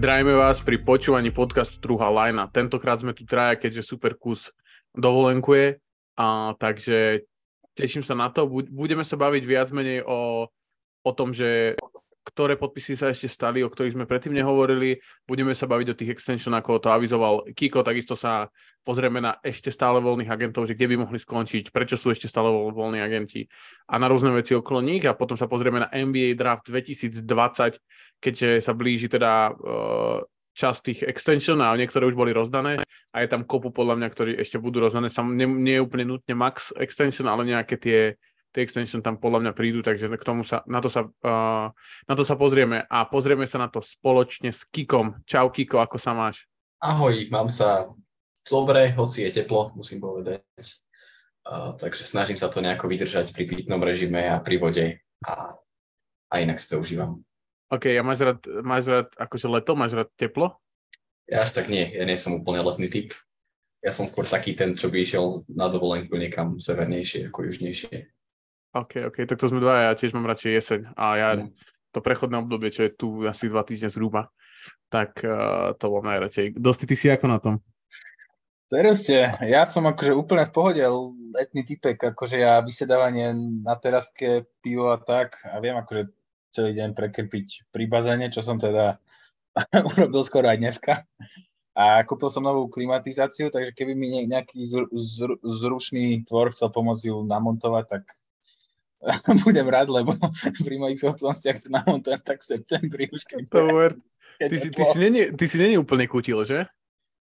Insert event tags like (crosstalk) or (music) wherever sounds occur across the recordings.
Zdravíme vás pri počúvaní podcastu Druhá lajna. Tentokrát sme tu traja, keďže super kus dovolenkuje, a, takže teším sa na to. Budeme sa baviť viac menej o, o tom, že ktoré podpisy sa ešte stali, o ktorých sme predtým nehovorili. Budeme sa baviť o tých extension, ako to avizoval Kiko, takisto sa pozrieme na ešte stále voľných agentov, že kde by mohli skončiť, prečo sú ešte stále voľní agenti a na rôzne veci okolo nich a potom sa pozrieme na NBA Draft 2020, keďže sa blíži teda uh, časť tých extension a niektoré už boli rozdané a je tam kopu podľa mňa, ktorí ešte budú rozdané. Sam, nie, nie je úplne nutne max extension, ale nejaké tie tie extension tam podľa mňa prídu, takže k tomu sa, na, to sa, uh, na to sa pozrieme a pozrieme sa na to spoločne s Kikom. Čau Kiko, ako sa máš? Ahoj, mám sa dobre, hoci je teplo, musím povedať. Uh, takže snažím sa to nejako vydržať pri pitnom režime a pri vode a, a inak si to užívam. OK, a máš rád, máš rád akože leto, máš rád teplo? Ja až tak nie, ja nie som úplne letný typ. Ja som skôr taký ten, čo by išiel na dovolenku niekam severnejšie ako južnejšie. OK, OK, tak to sme dva, ja tiež mám radšej jeseň a ja mm. to prechodné obdobie, čo je tu asi dva týždne zhruba, tak uh, to mám najradšej. Dosti, ty si ako na tom? Proste, ja som akože úplne v pohode, letný typek, akože ja vysedávanie na teraske, pivo a tak a viem akože celý deň prekrpiť pri bazéne, čo som teda (laughs) urobil skoro aj dneska. A kúpil som novú klimatizáciu, takže keby mi nejaký zrušný tvor chcel pomôcť ju namontovať, tak (laughs) budem rád, lebo (laughs) pri mojich schopnostiach namontujem tak v septembri už. Keď ty, si, ty, si není, ty si není úplne kutil, že?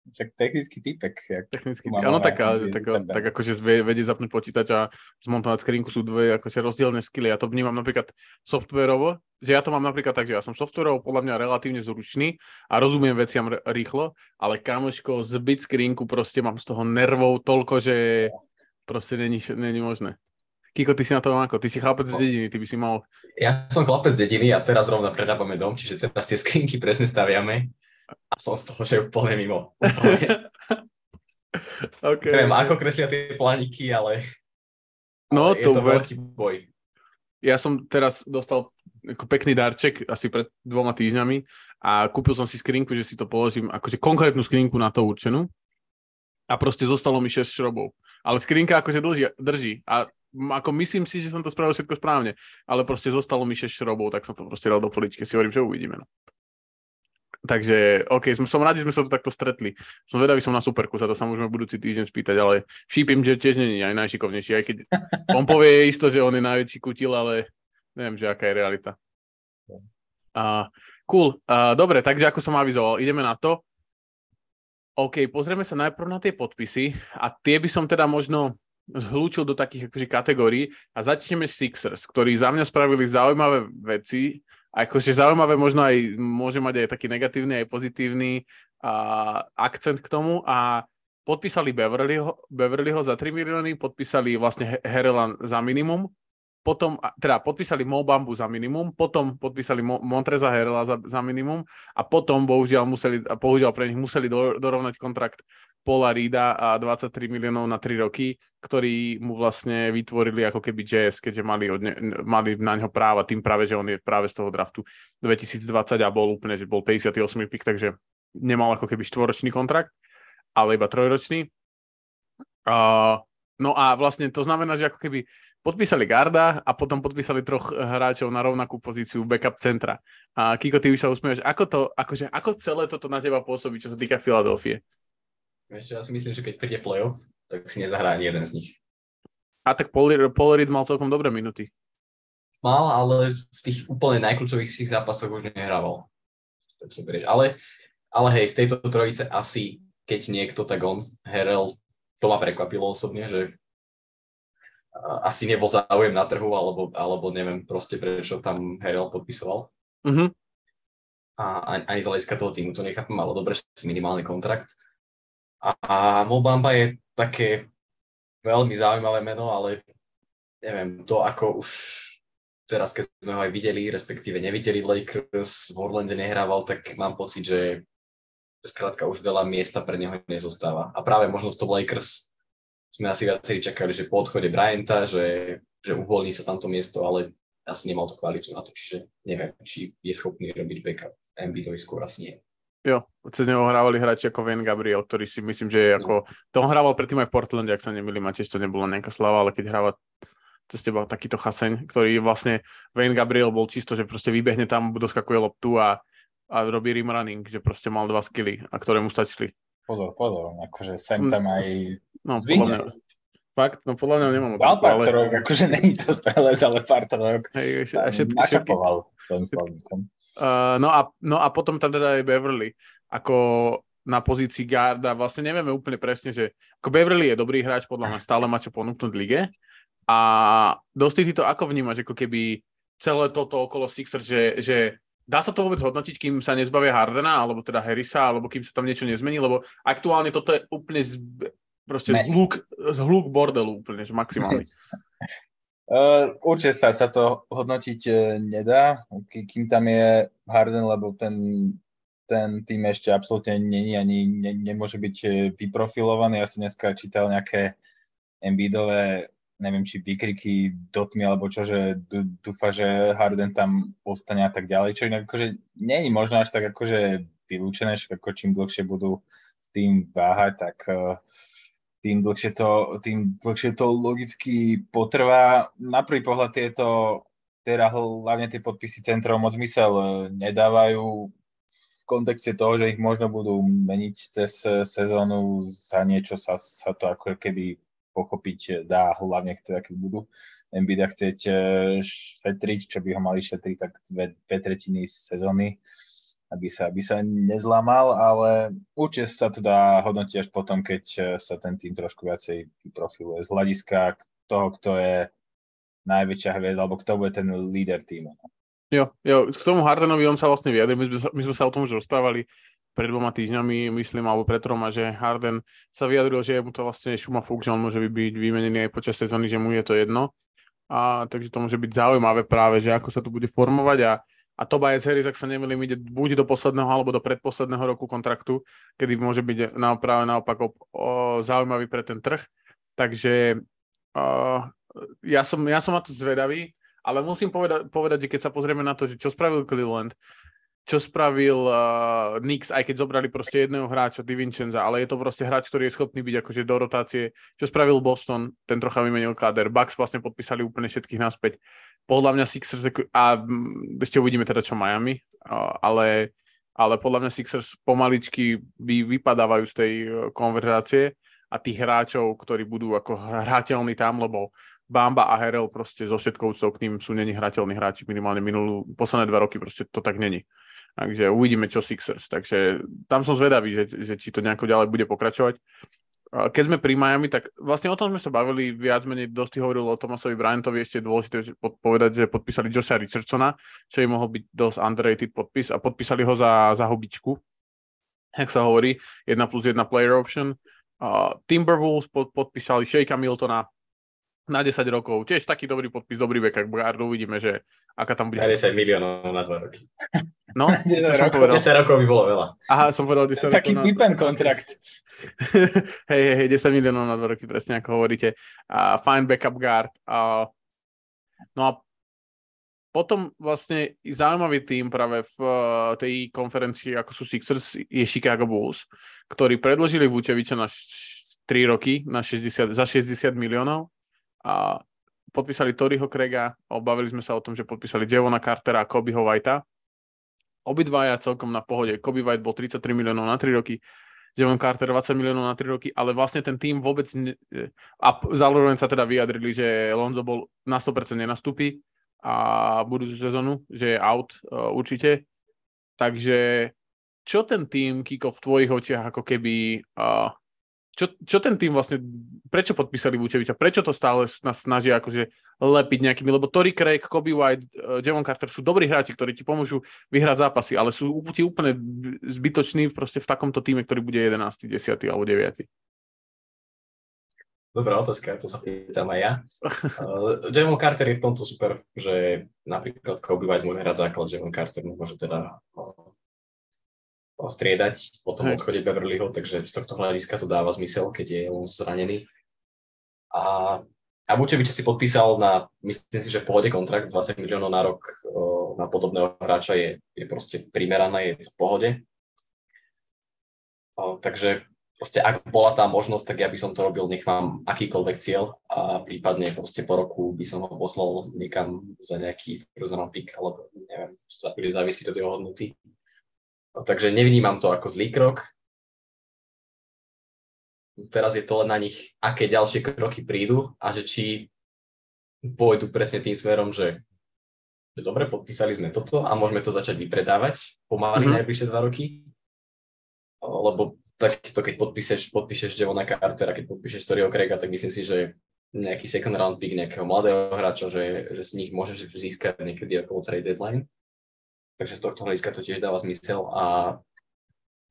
Však technický typek. Technický typek, áno, tak, tak, tak akože vedieť zapnúť počítač a zmontovať skrinku sú dve akože rozdielne skily. Ja to vnímam napríklad softwarovo, že ja to mám napríklad tak, že ja som softwarovo podľa mňa relatívne zručný a rozumiem veciam r- rýchlo, ale kamoško, zbyť skrinku proste mám z toho nervov toľko, že proste není, není možné. Kiko, ty si na tom ako? Ty si chlapec z no. dediny, ty by si mal... Ja som chlapec z dediny a teraz rovno prerábame dom, čiže teraz tie skrinky presne staviame a som z toho, že úplne mimo. Úplne. (laughs) okay. Neviem, ako kreslia tie planiky, ale, no, ale to je to ver... veľký boj. Ja som teraz dostal pekný darček asi pred dvoma týždňami a kúpil som si skrinku, že si to položím, akože konkrétnu skrinku na to určenú a proste zostalo mi 6 šrobov. Ale skrinka akože drží, drží a ako myslím si, že som to spravil všetko správne, ale proste zostalo mi 6 šrobov, tak som to proste dal do poličky, si hovorím, že uvidíme. No. Takže, OK, som, som rád, že sme sa tu takto stretli. Som vedavý som na Superku, sa to sa môžeme budúci týždeň spýtať, ale šípim, že tiež nie je aj najšikovnejší, aj keď (laughs) on povie isto, že on je najväčší kutil, ale neviem, že aká je realita. Uh, cool, uh, dobre, takže ako som avizoval, ideme na to. OK, pozrieme sa najprv na tie podpisy a tie by som teda možno zhlúčil do takých akože kategórií a začneme Sixers, ktorí za mňa spravili zaujímavé veci, akože zaujímavé možno aj, môže mať aj taký negatívny, aj pozitívny a, akcent k tomu. A podpísali Beverlyho, Beverlyho za 3 milióny, podpísali vlastne Herelan za minimum potom, teda podpísali Mo Bambu za minimum, potom podpísali Mo, Montreza Herla za, za minimum a potom bohužiaľ, museli, bohužiaľ pre nich museli do, dorovnať kontrakt Paula Rida a 23 miliónov na 3 roky, ktorí mu vlastne vytvorili ako keby jazz, keďže mali, od ne, mali na ňo práva, tým práve, že on je práve z toho draftu 2020 a bol úplne, že bol 58 pick, takže nemal ako keby štvoročný kontrakt, ale iba trojročný. Uh, no a vlastne to znamená, že ako keby podpísali Garda a potom podpísali troch hráčov na rovnakú pozíciu backup centra. A Kiko, ty už sa usmievaš. Ako, to, akože, ako celé toto na teba pôsobí, čo sa týka Filadelfie? Ešte ja si myslím, že keď príde playoff, tak si nezahrá ani jeden z nich. A tak Reed mal celkom dobré minuty. Mal, ale v tých úplne najkľúčových zápasoch už nehrával. Tak si berieš. Ale, ale hej, z tejto trojice asi, keď niekto, tak on, Herel, to ma prekvapilo osobne, že asi nebol záujem na trhu, alebo, alebo neviem proste, prečo tam Herel podpisoval. Uh-huh. A ani z hľadiska toho týmu to nechápem, ale dobre, minimálny kontrakt. A, a Mobamba je také veľmi zaujímavé meno, ale neviem, to ako už teraz, keď sme ho aj videli, respektíve nevideli Lakers, v Orlande nehrával, tak mám pocit, že skrátka už veľa miesta pre neho nezostáva. A práve možno v tom Lakers sme asi viacerí čakali, že po odchode Bryanta, že, že uvoľní sa tamto miesto, ale asi nemal to kvalitu na to, čiže neviem, či je schopný robiť backup. Embiidovi skôr asi nie. Jo, cez neho hrávali hráči ako Wayne Gabriel, ktorý si myslím, že je ako... To on hrával predtým aj v Portlande, ak sa nemýlim, a tiež to nebola nejaká slava, ale keď hráva cez teba takýto chaseň, ktorý vlastne Wayne Gabriel bol čisto, že proste vybehne tam, doskakuje loptu a, a robí rim running, že proste mal dva skily, a ktoré mu stačili. Pozor, pozor, akože sem tam aj no, mňa, Fakt? No podľa mňa nemám Mal pár ale... trok, akože není to strelec, ale pár trok. Hej, ešte, ešte, načapoval svojim slovníkom. Uh, no, a, no a potom tam teda je Beverly ako na pozícii garda. Vlastne nevieme úplne presne, že ako Beverly je dobrý hráč, podľa mňa stále má čo ponúknuť lige. A dosť ty to ako vnímaš, ako keby celé toto okolo Sixers, že, že dá sa to vôbec hodnotiť, kým sa nezbavia Hardena, alebo teda Harrisa, alebo kým sa tam niečo nezmení, lebo aktuálne toto je úplne z, proste zhluk, zhluk bordelu úplne, že maximálny. Uh, (laughs) určite sa, sa to hodnotiť uh, nedá, kým tam je Harden, lebo ten, ten tým ešte absolútne není ani ne, nemôže byť uh, vyprofilovaný. Ja som dneska čítal nejaké Embiidové, neviem, či výkriky do tmy, alebo čo, že dúfa, že Harden tam ostane a tak ďalej, čo inak akože není možno až tak akože vylúčené, ako čím dlhšie budú s tým váhať, tak uh, tým dlhšie to, tým dlhšie to logicky potrvá. Na prvý pohľad tieto, teda hlavne tie podpisy centrov moc zmysel e, nedávajú v kontexte toho, že ich možno budú meniť cez sezónu, za niečo sa, sa to ako keby pochopiť dá, hlavne teda keď budú Embida chcieť e, šetriť, čo by ho mali šetriť tak dve, dve tretiny sezóny aby sa, aby sa nezlamal, ale určite sa to dá hodnotiť až potom, keď eh, sa ten tým trošku viacej vyprofiluje z hľadiska toho, kto je najväčšia hviezda, alebo kto bude ten líder týmu. No. Jo, jo, k tomu Hardenovi on sa vlastne vyjadril, my, my sme sa o tom už rozprávali pred dvoma týždňami, myslím, alebo pred troma, že Harden sa vyjadril, že mu to vlastne šuma fúk, že on môže byť vymenený aj počas sezóny, že mu je to jedno. A takže to môže byť zaujímavé práve, že ako sa to bude formovať a a Tobias Harris, ak sa nemýlim, ide buď do posledného alebo do predposledného roku kontraktu, kedy môže byť na, práve naopak o, o, zaujímavý pre ten trh. Takže uh, ja, som, ja som na to zvedavý, ale musím povedať, povedať, že keď sa pozrieme na to, že čo spravil Cleveland, čo spravil uh, Knicks, aj keď zobrali proste jedného hráča, Divincenza, ale je to proste hráč, ktorý je schopný byť akože do rotácie. Čo spravil Boston, ten trocha vymenil káder. Bucks vlastne podpísali úplne všetkých naspäť. Podľa mňa Sixers, a ešte uvidíme teda čo Miami, uh, ale, ale podľa mňa Sixers pomaličky vy, vypadávajú z tej uh, konverzácie a tých hráčov, ktorí budú ako hrateľní tam, lebo Bamba a Herel proste so všetkou k ním sú není hrateľní hráči minimálne minulú, posledné dva roky proste to tak není. Takže uvidíme, čo Sixers. Takže tam som zvedavý, že, že či to nejako ďalej bude pokračovať. Keď sme pri Miami, tak vlastne o tom sme sa bavili, viac menej dosť hovoril o Tomasovi Bryantovi, ešte je dôležité povedať, že podpísali Josha Richardsona, čo im mohol byť dosť underrated podpis a podpísali ho za, za hobičku, jak sa hovorí, 1 plus 1 player option. Uh, Timberwolves pod, podpísali Shakea Miltona, na 10 rokov. Tiež taký dobrý podpis, dobrý vek, ak Guard uvidíme, že aká tam bude. 10 miliónov na 2 roky. (laughs) No, (laughs) 10 rokov, 10 rokov by bolo veľa. Aha, som povedal 10 rokov. Taký na... Pippen kontrakt. (laughs) hej, hej, hej, 10 miliónov na 2 roky, presne ako hovoríte. Uh, fine backup guard. Uh, no a potom vlastne zaujímavý tým práve v uh, tej konferencii, ako sú Sixers, je Chicago Bulls, ktorí predložili Vučeviča na 3 roky na 60, za 60 miliónov a podpísali Toryho Krega, obavili sme sa o tom, že podpísali Devona Cartera a Kobeho Whitea. Obidvaja celkom na pohode. Kobe White bol 33 miliónov na 3 roky, Devon Carter 20 miliónov na 3 roky, ale vlastne ten tým vôbec... Ne... A zároveň sa teda vyjadrili, že Lonzo bol na 100% nenastúpi a budúcu sezónu, že je out uh, určite. Takže čo ten tým, Kiko, v tvojich očiach ako keby uh, čo, čo ten tým vlastne, prečo podpísali Vučeviča, prečo to stále nás snažia akože lepiť nejakými, lebo Tory Craig, Kobe White, uh, Javon Carter sú dobrí hráči, ktorí ti pomôžu vyhrať zápasy, ale sú ti úplne zbytoční proste v takomto týme, ktorý bude 11., 10. alebo 9. Dobrá otázka, to sa pýtam aj ja. Uh, Javon Carter je v tomto super, že napríklad Kobe White môže hrať základ, Javon Carter môže teda uh, striedať po tom odchode Beverlyho, takže z tohto hľadiska to dáva zmysel, keď je on zranený. A a Vučevič si podpísal na, myslím si, že v pohode kontrakt 20 miliónov na rok na podobného hráča je, je proste primerané, je to v pohode. takže proste ak bola tá možnosť, tak ja by som to robil, nech mám akýkoľvek cieľ a prípadne proste po roku by som ho poslal niekam za nejaký first pick, alebo neviem, bude závisí od jeho hodnoty. Takže nevnímam to ako zlý krok, Teraz je to len na nich, aké ďalšie kroky prídu a že či pôjdu presne tým smerom, že, že dobre, podpísali sme toto a môžeme to začať vypredávať pomaly mm-hmm. najbližšie dva roky. Lebo takisto, keď podpíšeš, podpíšeš Devona Cartera, keď podpíšeš Torio Craiga, tak myslím si, že nejaký second round pick nejakého mladého hráča, že, že z nich môžeš získať niekedy okolo trade deadline. Takže z tohto hľadiska to tiež dáva zmysel a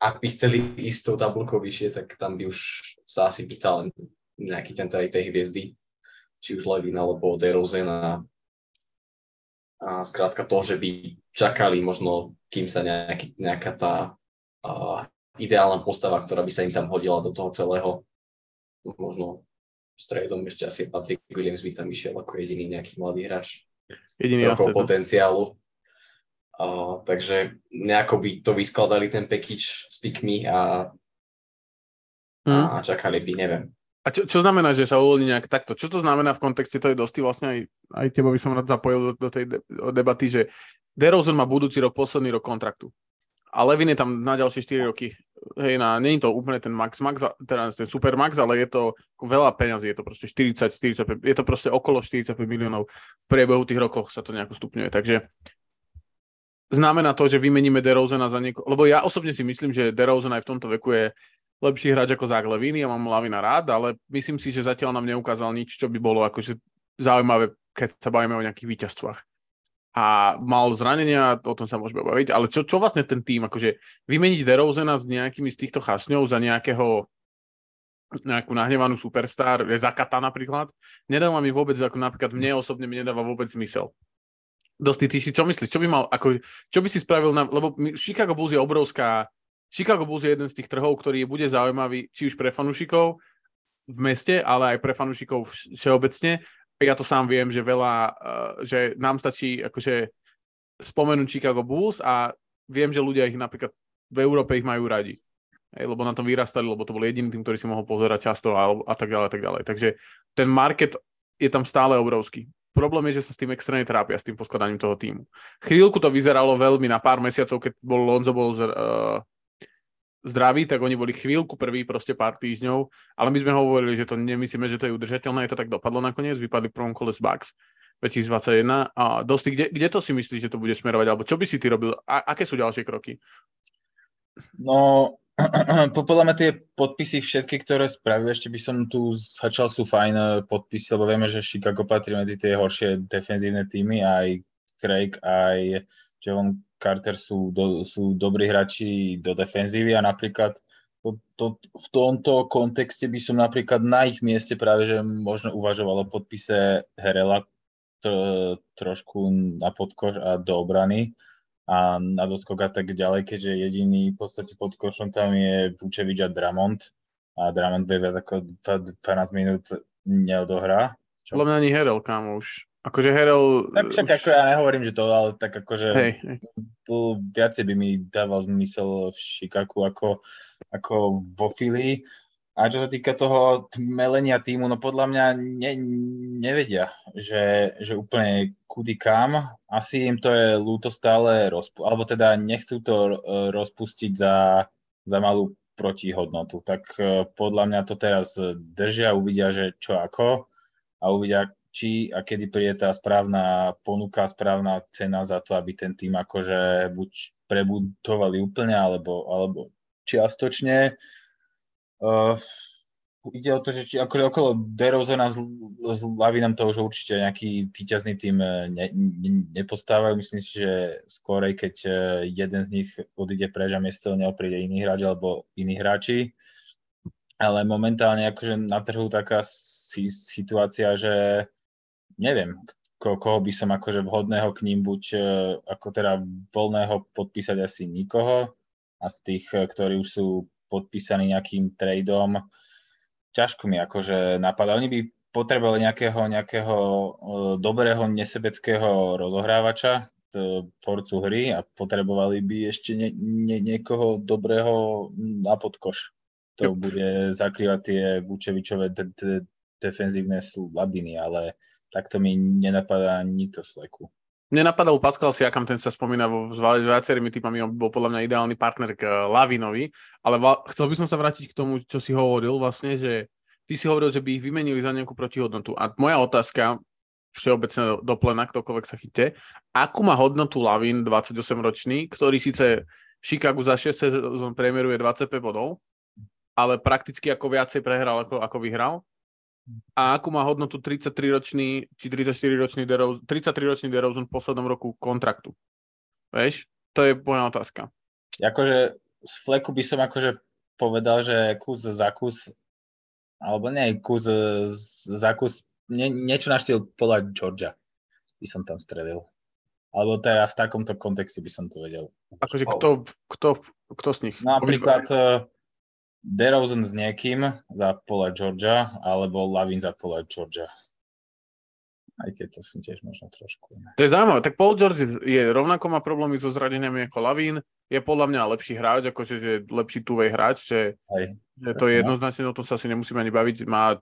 ak by chceli ísť tou tabulkou vyššie, tak tam by už sa asi pýtal nejaký ten tej, tej hviezdy, či už Levin alebo DeRozan a, a skrátka to, že by čakali možno, kým sa nejaký, nejaká tá a, ideálna postava, ktorá by sa im tam hodila do toho celého, možno stredom ešte asi Patrick Williams by tam išiel ako jediný nejaký mladý hráč. Jediný potenciálu. Uh, takže nejako by to vyskladali ten package s pikmi a, hmm. a čakali by, neviem. A čo, čo znamená, že sa uvoľní nejak takto? Čo to znamená v kontexte tej dosti vlastne aj, aj teba by som rád zapojil do, do tej de, debaty, že DeRozan má budúci rok posledný rok kontraktu. A Levin je tam na ďalšie 4 roky. Hej, na, nie je to úplne ten max, max, teda ten super max, ale je to veľa peňazí, je to proste 40, 45, je to proste okolo 45 miliónov. V priebehu tých rokoch sa to nejako stupňuje. Takže znamená to, že vymeníme DeRozana za niekoho, lebo ja osobne si myslím, že DeRozan aj v tomto veku je lepší hráč ako Zach Levine, ja mám Lavina rád, ale myslím si, že zatiaľ nám neukázal nič, čo by bolo akože zaujímavé, keď sa bavíme o nejakých víťazstvách. A mal zranenia, o tom sa môžeme baviť, ale čo, čo vlastne ten tým, akože vymeniť DeRozana s nejakými z týchto chasňov za nejakého nejakú nahnevanú superstar, je Zakata napríklad, nedáva mi vôbec, ako napríklad mne osobne mi nedáva vôbec zmysel. Dosti, ty si čo myslíš? Čo by mal, ako, čo by si spravil, na, lebo Chicago Bulls je obrovská, Chicago Bulls je jeden z tých trhov, ktorý bude zaujímavý či už pre fanúšikov v meste, ale aj pre fanúšikov všeobecne. Ja to sám viem, že veľa, uh, že nám stačí akože spomenúť Chicago Bulls a viem, že ľudia ich napríklad v Európe ich majú radi. Hej, lebo na tom vyrastali, lebo to bol jediný tým, ktorý si mohol pozerať často a, a tak ďalej, a tak ďalej. Takže ten market je tam stále obrovský. Problém je, že sa s tým extrémne trápia, s tým poskladaním toho týmu. Chvíľku to vyzeralo veľmi na pár mesiacov, keď bol Lonzo bol z, uh, zdravý, tak oni boli chvíľku prvý, proste pár týždňov, ale my sme hovorili, že to nemyslíme, že to je udržateľné, to tak dopadlo nakoniec, vypadli prvom kole z Bucks 2021 a dosti, kde, kde to si myslíš, že to bude smerovať, alebo čo by si ty robil, a, aké sú ďalšie kroky? No, (clears throat) podľa tie podpisy všetky, ktoré spravili, ešte by som tu začal sú fajn eh, podpisy, lebo vieme, že Chicago patrí medzi tie horšie defenzívne týmy, aj Craig, aj Javon Carter sú, do, sú dobrí hráči do defenzívy a napríklad to, to, v tomto kontexte by som napríklad na ich mieste práve, že možno uvažoval o podpise Herela tro, trošku na podkož a do obrany a na doskok a tak ďalej, keďže jediný v podstate pod košom tam je Vučevič a Dramont a Dramont vie viac ako 12 minút neodohrá. Čo? Podľa mňa ani Herel, kámo, už. Akože Herel... Tak však už... ako ja nehovorím, že to, ale tak akože hej, hej. viacej by mi dával zmysel v Chicagu ako, ako vo Philly. A čo sa týka toho melenia týmu, no podľa mňa ne, nevedia, že, že úplne kudy kam. Asi im to je ľúto stále rozpu- alebo teda nechcú to e, rozpustiť za, za malú protihodnotu. Tak e, podľa mňa to teraz držia, uvidia, že čo ako a uvidia, či a kedy príde tá správna ponuka, správna cena za to, aby ten tým akože buď prebudovali úplne, alebo, alebo čiastočne. Uh, ide o to, že či, akože okolo Derozena s, s Lavinom to už určite nejaký výťazný tým eh, ne, ne, nepostávajú. Myslím si, že skôr keď eh, jeden z nich odíde preč a miesto neho príde iný hráč alebo iní hráči. Ale momentálne akože na trhu taká situácia, že neviem, ko, koho by som akože vhodného k ním buď ako teda voľného podpísať asi nikoho a z tých, ktorí už sú podpísaní nejakým tradeom, ťažko mi akože napadá. Oni by potrebovali nejakého, nejakého uh, dobrého nesebeckého rozohrávača, tvorcu hry a potrebovali by ešte nie, nie, niekoho dobrého na podkoš. To bude zakrývať tie Vučevičové de, de, defenzívne slabiny, ale takto mi nenapadá nikto v fleku. Mne napadal Pascal Siakam, ten sa spomína vo viacerými typami, on bol podľa mňa ideálny partner k eh, Lavinovi, ale va- chcel by som sa vrátiť k tomu, čo si hovoril vlastne, že ty si hovoril, že by ich vymenili za nejakú protihodnotu. A moja otázka, všeobecne do plena, ktokoľvek sa chyte, akú má hodnotu Lavin 28-ročný, ktorý síce v Chicagu za 6 sezón priemeruje 25 bodov, ale prakticky ako viacej prehral, ako, ako vyhral a akú má hodnotu 33-ročný či 34-ročný DeRozan, 33-ročný DeRozan v poslednom roku kontraktu. Vieš? To je moja otázka. Akože z fleku by som akože povedal, že kus za kus, alebo nie kus za kus, nie, niečo na štýl podľa Georgia by som tam strelil. Alebo teda v takomto kontexte by som to vedel. Akože kto, kto, kto z nich? Napríklad DeRozan s niekým za Paula Georgia, alebo Lavin za Paula Georgia. Aj keď to som tiež možno trošku... To je zaujímavé. Tak Paul George je rovnako má problémy so zraneniami ako Lavín. Je podľa mňa lepší hráč, akože že lepší tuvej hráč, že, Aj, že to je jednoznačne, o tom sa asi nemusíme ani baviť. Má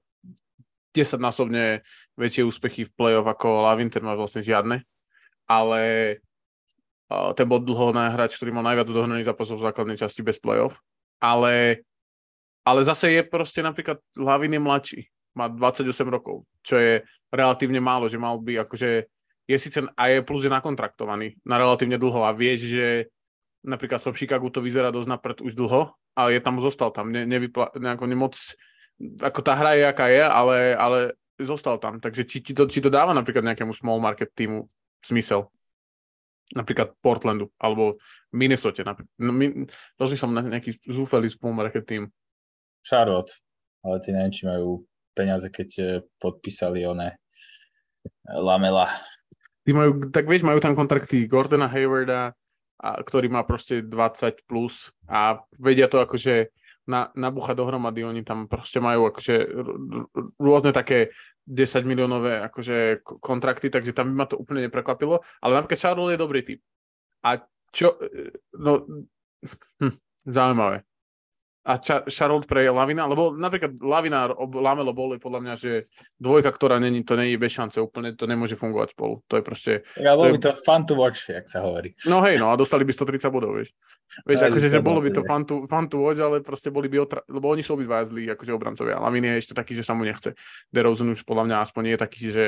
10-násobne väčšie úspechy v play-off ako Lavin, ten má vlastne žiadne. Ale ten bol dlho hráč, ktorý mal najviac dohnaných zápasov v základnej časti bez play-off. Ale ale zase je proste napríklad Lavin je mladší, má 28 rokov, čo je relatívne málo, že mal by akože je síce a je plus je nakontraktovaný na relatívne dlho a vieš, že napríklad v Chicagu to vyzerá dosť napred už dlho, ale je tam, zostal tam, ne, nevypla, nejako nemoc, ako tá hra je, aká je, ale, ale zostal tam, takže či, či, to, či to dáva napríklad nejakému small market týmu zmysel napríklad Portlandu alebo Minnesota. No, rozmýšľam na nejaký zúfalý small market tým. Charlotte, ale tí neviem, či majú peniaze, keď eh, podpísali one Lamela. Tí majú, tak vieš, majú tam kontrakty Gordona Haywarda, a, ktorý má proste 20 plus a vedia to akože na, nabúchať dohromady, oni tam proste majú akože rôzne také 10 miliónové akože kontrakty, takže tam by ma to úplne neprekvapilo, ale napríklad Charlotte je dobrý typ. A čo, eh, no, hm, (laughs) zaujímavé a Ča- Charlotte pre Lavina, lebo napríklad Lavina Lamelo boli podľa mňa, že dvojka, ktorá není, to není bez šance, úplne to nemôže fungovať spolu. To je proste... Tak ale bolo by to fun to watch, jak sa hovorí. No hej, no a dostali by 130 bodov, vieš. Vieš, akože, že bolo by to fun to, fun to watch, ale proste boli by otra... lebo oni sú obidva zlí, akože obrancovia. Lavin je ešte taký, že sa mu nechce. DeRozan už podľa mňa aspoň nie je taký, že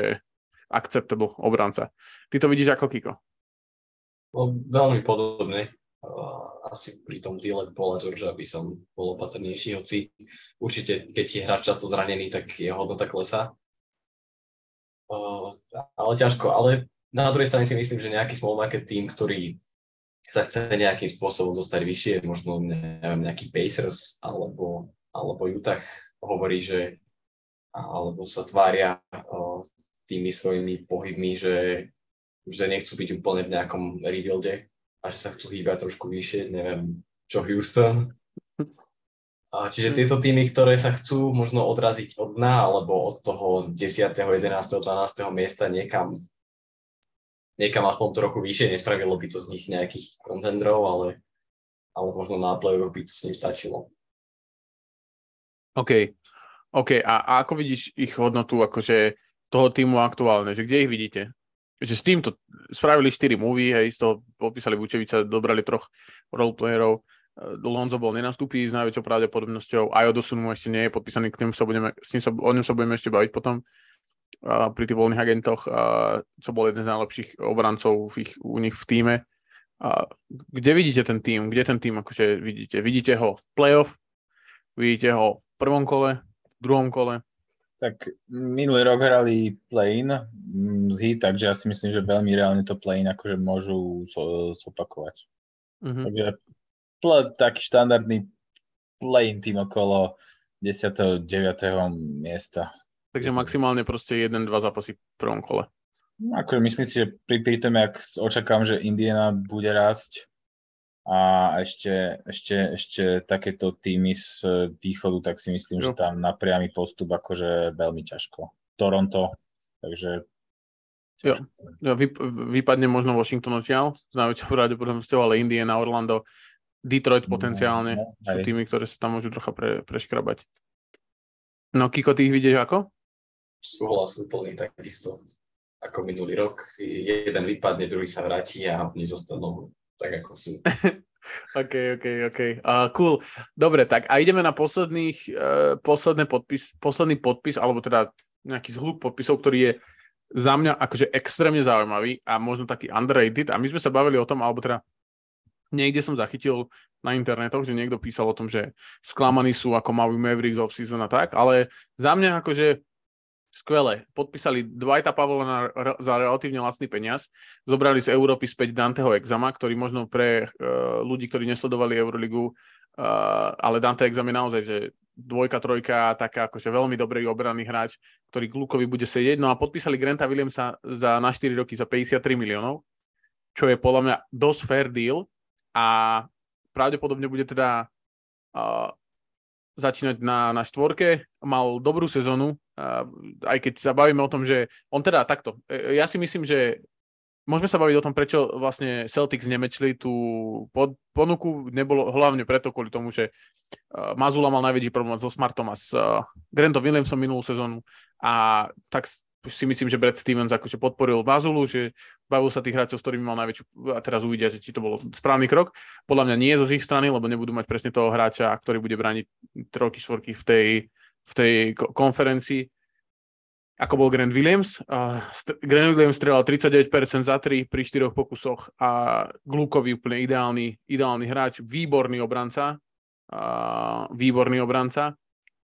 acceptable obranca. Ty to vidíš ako Kiko? No, veľmi podobne asi pri tom deale Paula Georgia by som bol opatrnejší, hoci určite, keď je hráč často zranený, tak jeho hodnota klesá. Ale ťažko, ale na druhej strane si myslím, že nejaký small market team, ktorý sa chce nejakým spôsobom dostať vyššie, možno neviem, nejaký Pacers alebo, alebo Utah hovorí, že alebo sa tvária tými svojimi pohybmi, že, že nechcú byť úplne v nejakom rebuilde, a že sa chcú hýbať trošku vyššie, neviem, čo Houston. A čiže hm. tieto týmy, ktoré sa chcú možno odraziť od dna alebo od toho 10., 11., 12. miesta niekam, niekam aspoň trochu vyššie, nespravilo by to z nich nejakých kontendrov, ale, ale možno na play by to s ním stačilo. OK. OK, a, a ako vidíš ich hodnotu akože toho týmu aktuálne, že kde ich vidíte? Že s týmto spravili 4 movie, hej, z toho podpísali Vučevica, dobrali troch roleplayerov, eh, Lonzo bol nenastúpi s najväčšou pravdepodobnosťou, aj Odosun mu ešte nie je podpísaný, k sa budeme, s tým sa, o ňom sa budeme ešte baviť potom uh, pri tých voľných agentoch, uh, čo bol jeden z najlepších obrancov v ich, u nich v týme. Uh, kde vidíte ten tým? Kde ten tým akože vidíte? Vidíte ho v playoff? Vidíte ho v prvom kole? V druhom kole? Tak minulý rok hrali play-in mm, z hit, takže ja si myslím, že veľmi reálne to play-in akože môžu zopakovať. Mm-hmm. Takže pl- taký štandardný play-in tým okolo 10. 9. miesta. Takže maximálne proste 1-2 zápasy v prvom kole. No, akože myslím si, že pri, pri tom, jak očakám, že Indiana bude rásť, a ešte, ešte, ešte takéto týmy z východu, tak si myslím, jo. že tam na priamy postup akože veľmi ťažko. Toronto, takže Jo, jo vyp- vypadne možno Washington odtiaľ s najväčšou pravdepodobnosťou, ale Indiana, Orlando, Detroit potenciálne no, sú tými, ktoré sa tam môžu trocha pre, preškrabať. No, Kiko, ty ich vidíš ako? Súhlas úplný takisto ako minulý rok. Jeden vypadne, druhý sa vráti a oni zostanú tak, ako sú. (laughs) OK, OK, OK. Uh, cool. Dobre, tak a ideme na posledných, uh, posledný podpis, posledný podpis, alebo teda nejaký zhluk podpisov, ktorý je za mňa akože extrémne zaujímavý a možno taký underrated. A my sme sa bavili o tom, alebo teda niekde som zachytil na internetoch, že niekto písal o tom, že sklamaní sú, ako majú Mavericks off-season a tak, ale za mňa akože skvelé. Podpísali Dwighta Pavla za relatívne lacný peniaz, zobrali z Európy späť Danteho Exama, ktorý možno pre uh, ľudí, ktorí nesledovali Euroligu, uh, ale Dante Exam je naozaj, že dvojka, trojka, taká akože veľmi dobrý obranný hráč, ktorý Glukovi bude sedieť. No a podpísali Granta Williamsa za, na 4 roky za 53 miliónov, čo je podľa mňa dosť fair deal a pravdepodobne bude teda uh, začínať na, na štvorke. Mal dobrú sezónu, aj keď sa bavíme o tom, že on teda takto. E, ja si myslím, že Môžeme sa baviť o tom, prečo vlastne Celtics nemečli tú pod, ponuku. Nebolo hlavne preto, kvôli tomu, že uh, Mazula mal najväčší problém so Smartom a s Grantom Williamsom minulú sezónu a tak si myslím, že Brad Stevens akože podporil Mazulu, že bavil sa tých hráčov, s ktorými mal najväčšiu, a teraz uvidia, že či to bolo správny krok. Podľa mňa nie zo ich strany, lebo nebudú mať presne toho hráča, ktorý bude brániť trojky, štvorky v tej, v tej konferencii ako bol Grant Williams. Uh, Grant Williams strelal 39% za 3 pri 4 pokusoch a Glukovi úplne ideálny, ideálny hráč, výborný obranca. Uh, výborný obranca.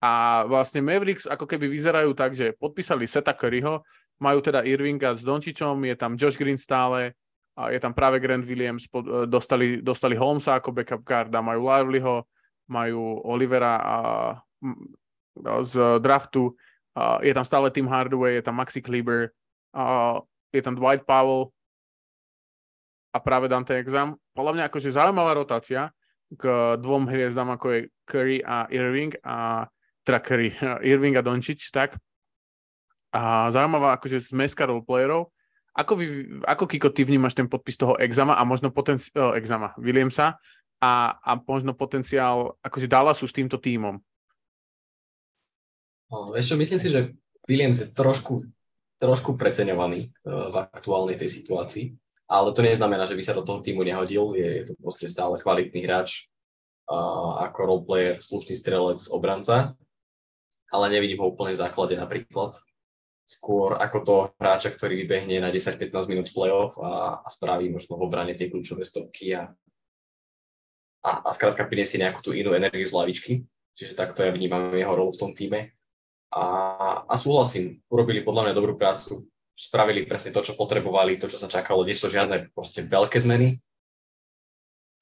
A vlastne Mavericks ako keby vyzerajú tak, že podpísali Seta Curryho, majú teda Irvinga s Dončičom, je tam Josh Green stále, a je tam práve Grant Williams, e, dostali, dostali Holmesa ako backup guard a majú Livelyho, majú Olivera a, z draftu, Uh, je tam stále Tim Hardaway, je tam Maxi Kleber, uh, je tam Dwight Powell a práve Dante Exam. Podľa mňa akože zaujímavá rotácia k dvom hviezdám, ako je Curry a Irving a teda Irving a Dončić, tak. A zaujímavá akože zmeska roleplayerov. Ako, vy, ako Kiko, ty vnímaš ten podpis toho Exama a možno potenciál, uh, Exama, Williamsa a, a možno potenciál akože Dallasu s týmto tímom? No, vieš čo, myslím si, že Williams je trošku, trošku preceňovaný uh, v aktuálnej tej situácii, ale to neznamená, že by sa do toho týmu nehodil, je, je to proste stále kvalitný hráč ako roleplayer, slušný strelec, obranca, ale nevidím ho úplne v základe napríklad. Skôr ako to hráča, ktorý vybehne na 10-15 minút playoff a, a spraví možno v obrane tie kľúčové stopky a, a, a skrátka priniesie nejakú tú inú energiu z lavičky. Čiže takto ja vnímam jeho rolu v tom týme. A, a súhlasím, urobili podľa mňa dobrú prácu, spravili presne to, čo potrebovali, to, čo sa čakalo, nie sú žiadne proste veľké zmeny,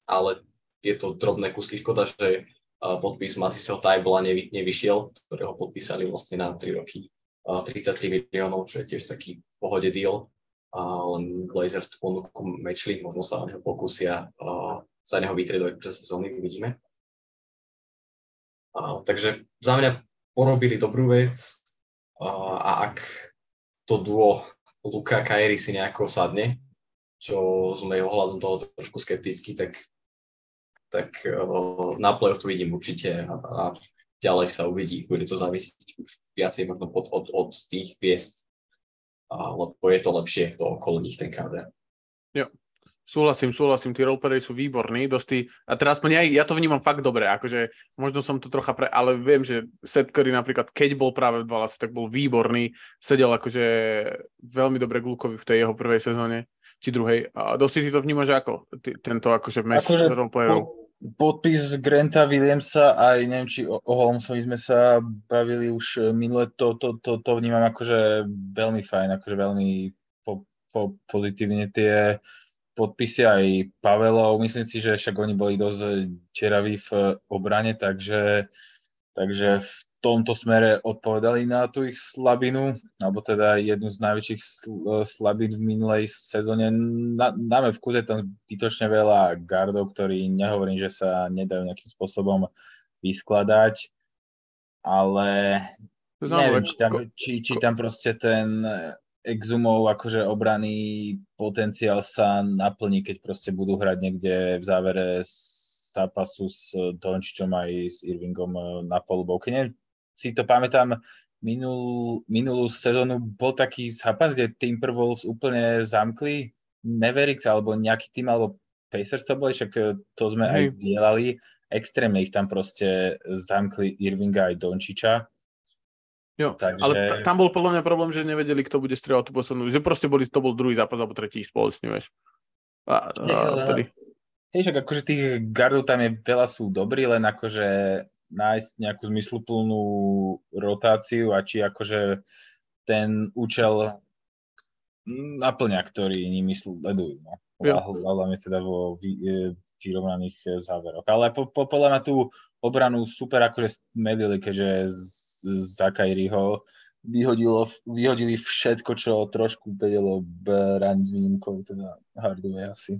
ale tieto drobné kusky, škoda, že podpis Matiseho Tajbla nevy, nevyšiel, ktorého podpísali vlastne na 3 roky 33 miliónov, čo je tiež taký v pohode deal. A len Blazers tú ponuku mečli, možno sa o neho pokúsia za neho vytriedovať počas sezóny, uvidíme. A, takže za mňa porobili dobrú vec a ak to duo Luka Kairi si nejako sadne, čo mojho hľadu toho trošku skeptický, tak, tak na play tu vidím určite a, ďalej sa uvidí. Bude to závisieť už viacej možno od, od, od tých piest, lebo je to lepšie to okolo nich ten káder. Jo, Súhlasím, súhlasím, tí roleplay sú výborní, dosť a teraz ja, ja to vnímam fakt dobre, akože možno som to trocha pre, ale viem, že Seth Curry napríklad, keď bol práve v Dallase, tak bol výborný, sedel akože veľmi dobre Glukovi v tej jeho prvej sezóne, či druhej. A dosť si to vnímaš ako, ty, tento akože mes akože roleplayerov? podpis Granta Williamsa aj neviem, či o, o Holmesovi sme sa bavili už minule, to, to, to, to vnímam akože veľmi fajn, akože veľmi po, po, pozitívne tie podpisy aj Pavelov. Myslím si, že však oni boli dosť čeraví v obrane, takže, takže v tomto smere odpovedali na tú ich slabinu, alebo teda jednu z najväčších slabín v minulej sezóne. Dáme v kuze tam bytočne veľa gardov, ktorí nehovorím, že sa nedajú nejakým spôsobom vyskladať, ale Neviem, či tam, či, či tam proste ten exumov akože obraný potenciál sa naplní, keď proste budú hrať niekde v závere zápasu s Dončičom aj s Irvingom eh, na polubovke. Neviem, si to pamätám, minul, minulú sezónu bol taký zápas, kde Timberwolves úplne zamkli Mavericks alebo nejaký tým, alebo Pacers to boli, však eh, to sme Hej. aj zdieľali. Extrémne ich tam proste zamkli Irvinga aj Dončiča. Jo, Takže... ale t- tam bol podľa mňa problém, že nevedeli, kto bude strieľať tú poslednú. Že proste boli, to bol druhý zápas alebo tretí spoločne, vieš. A, a. Hej, však akože tých gardov tam je veľa sú dobrí, len akože nájsť nejakú zmysluplnú rotáciu a či akože ten účel naplňa, ktorý nimi sledujú. No. Hlavne teda vo vy, e, vyrovnaných e, záveroch. Ale po, po, podľa mňa tú obranu super akože medili, keďže za Kyrieho vyhodilo, vyhodili všetko, čo trošku vedelo brániť s výnimkou, teda Hardaway asi.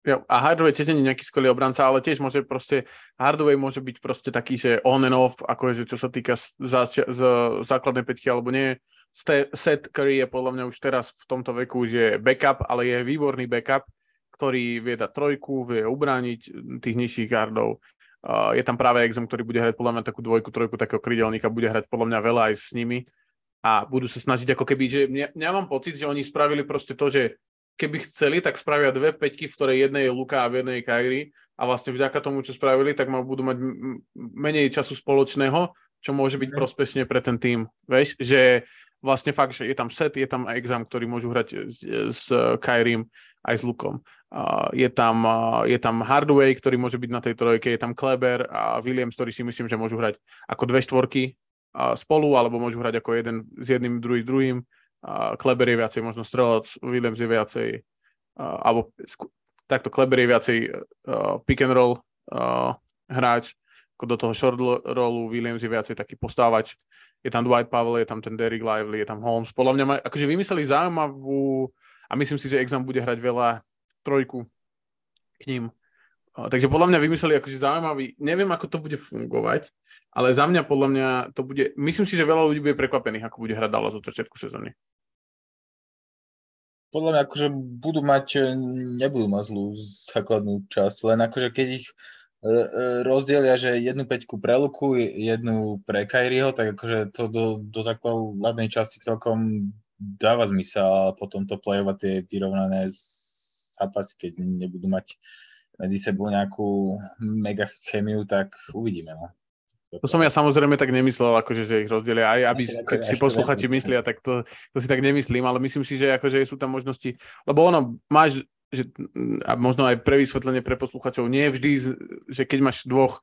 Jo, a Hardaway tiež nie je nejaký skvelý obranca, ale tiež môže proste, Hardaway môže byť proste taký, že on and off, akože čo sa týka z, z, základnej peťky alebo nie. Set Curry je podľa mňa už teraz v tomto veku, že backup, ale je výborný backup, ktorý vie dať trojku, vie ubrániť tých nižších gardov. Uh, je tam práve Exum, ktorý bude hrať podľa mňa takú dvojku, trojku takého krydelníka, bude hrať podľa mňa veľa aj s nimi a budú sa snažiť ako keby, že ja, ja mám pocit, že oni spravili proste to, že keby chceli, tak spravia dve peťky, v ktorej jednej je Luka a v jednej je Kyrie a vlastne vďaka tomu, čo spravili, tak ma budú mať menej času spoločného, čo môže byť mm. prospešne pre ten tým. Vieš, že vlastne fakt, že je tam set, je tam exam, ktorý môžu hrať s, s Kyriem aj s Lukom. Uh, je, tam, uh, je tam Hardway, ktorý môže byť na tej trojke, je tam Kleber a Williams, ktorý si myslím, že môžu hrať ako dve štvorky uh, spolu, alebo môžu hrať ako jeden s jedným, druhý s druhým. Uh, Kleber je viacej možno strelec, Williams je viacej, uh, alebo takto Kleber je viacej uh, pick and roll uh, hráč, ako do toho short rollu, Williams je viacej taký postávač. Je tam Dwight Powell, je tam ten Derek Lively, je tam Holmes. Podľa mňa, akože vymysleli zaujímavú a myslím si, že Exam bude hrať veľa trojku k ním. Takže podľa mňa vymysleli akože zaujímavý, neviem ako to bude fungovať, ale za mňa podľa mňa to bude, myslím si, že veľa ľudí bude prekvapených, ako bude hrať Dallas od začiatku sezóny. Podľa mňa akože budú mať, nebudú mať zlú základnú časť, len akože keď ich e, e, rozdelia, že jednu peťku pre Luku, jednu pre Kyrieho, tak akože to do, do základnej časti celkom dáva zmysel, ale potom to play-ovať tie vyrovnané zápasy, keď nebudú mať medzi sebou nejakú mega chemiu, tak uvidíme. No. To som ja samozrejme tak nemyslel, akože, že ich rozdelia, aj aby keď si posluchači myslia, tak to, to si tak nemyslím, ale myslím si, že akože sú tam možnosti, lebo ono, máš, že, a možno aj pre vysvetlenie pre posluchačov, nie vždy, že keď máš dvoch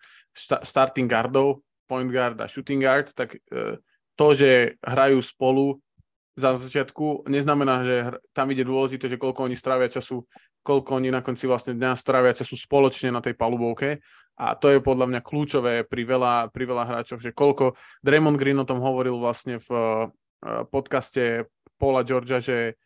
starting guardov, point guard a shooting guard, tak e, to, že hrajú spolu, za začiatku, neznamená, že tam ide dôležité, že koľko oni strávia času, koľko oni na konci vlastne dňa strávia času spoločne na tej palubovke. A to je podľa mňa kľúčové pri veľa, pri veľa hráčoch, že koľko... Draymond Green o tom hovoril vlastne v uh, podcaste Paula Georgia, že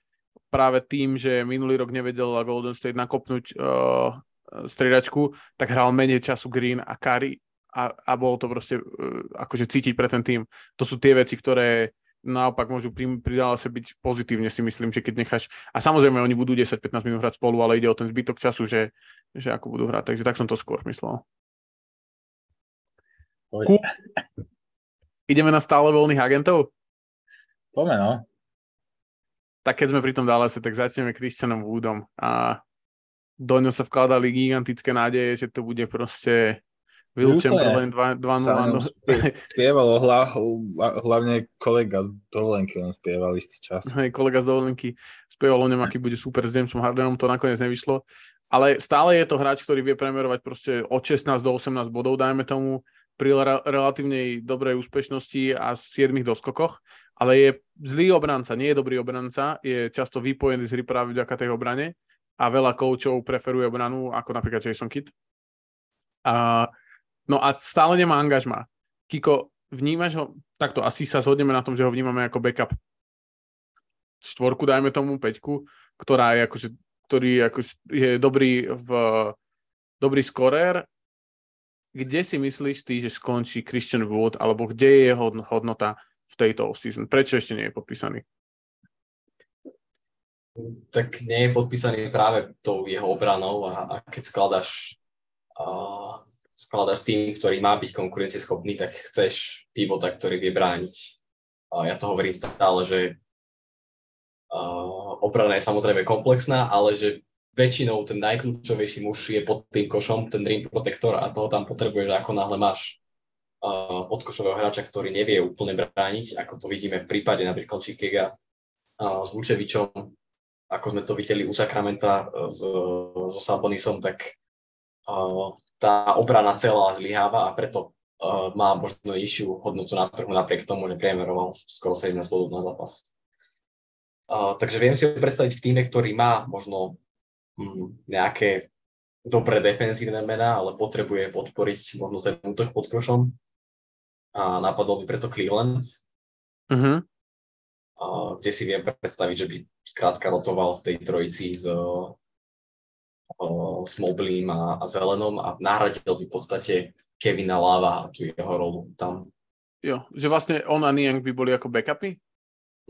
práve tým, že minulý rok nevedel Golden State nakopnúť uh, striedačku, tak hral menej času Green a Curry a, a bolo to proste uh, akože cítiť pre ten tým. To sú tie veci, ktoré naopak môžu pri, pri sa byť pozitívne si myslím, že keď necháš, a samozrejme oni budú 10-15 minút hrať spolu, ale ide o ten zbytok času, že, že ako budú hrať, takže tak som to skôr myslel. Ku... Ideme na stále voľných agentov? Poďme, no. Tak keď sme pri tom Dallase, tak začneme Christianom Woodom a do ňo sa vkladali gigantické nádeje, že to bude proste Will Chamberlain 2-0. No. Spievalo hla, hlavne kolega z dovolenky, on spieval istý čas. Hej, kolega z dovolenky spieval o ňom, aký bude super s Jamesom Hardenom, to nakoniec nevyšlo. Ale stále je to hráč, ktorý vie premerovať proste od 16 do 18 bodov, dajme tomu, pri relatívnej dobrej úspešnosti a 7 doskokoch, ale je zlý obranca, nie je dobrý obranca, je často vypojený z hry práve vďaka tej obrane a veľa koučov preferuje obranu, ako napríklad Jason Kidd. A No a stále nemá angažma. Kiko, vnímaš ho, takto asi sa zhodneme na tom, že ho vnímame ako backup. Štvorku dajme tomu, peťku, ktorá je akože, ktorý ako je dobrý v dobrý skorer, kde si myslíš ty, že skončí Christian Wood, alebo kde je jeho hodnota v tejto off-season? Prečo ešte nie je podpísaný? Tak nie je podpísaný práve tou jeho obranou a, a keď skladaš, a, skladaš tým, ktorý má byť konkurencieschopný, tak chceš pivota, ktorý vie brániť. Ja to hovorím stále, že obrana je samozrejme komplexná, ale že väčšinou ten najkľúčovejší muž je pod tým košom, ten rim protector a toho tam potrebuješ, ako náhle máš podkošového hráča, ktorý nevie úplne brániť, ako to vidíme v prípade napríklad uh, s Vučevičom, ako sme to videli u Sakramenta s, so Sabonisom, tak tá obrana celá zlyháva a preto uh, má možno nižšiu hodnotu na trhu napriek tomu, že priemeroval skoro 17 bodov na zápas. Uh, takže viem si ho predstaviť v týme, ktorý má možno um, nejaké dobré defenzívne mená, ale potrebuje podporiť možno ten útok pod košom. A napadol mi preto Cleveland, uh-huh. uh, kde si viem predstaviť, že by skrátka rotoval v tej trojici s, uh, s Moblím a, a Zelenom a nahradil by v podstate Kevina Lava a tú jeho rolu tam. Jo, že vlastne on a Niang by boli ako backupy?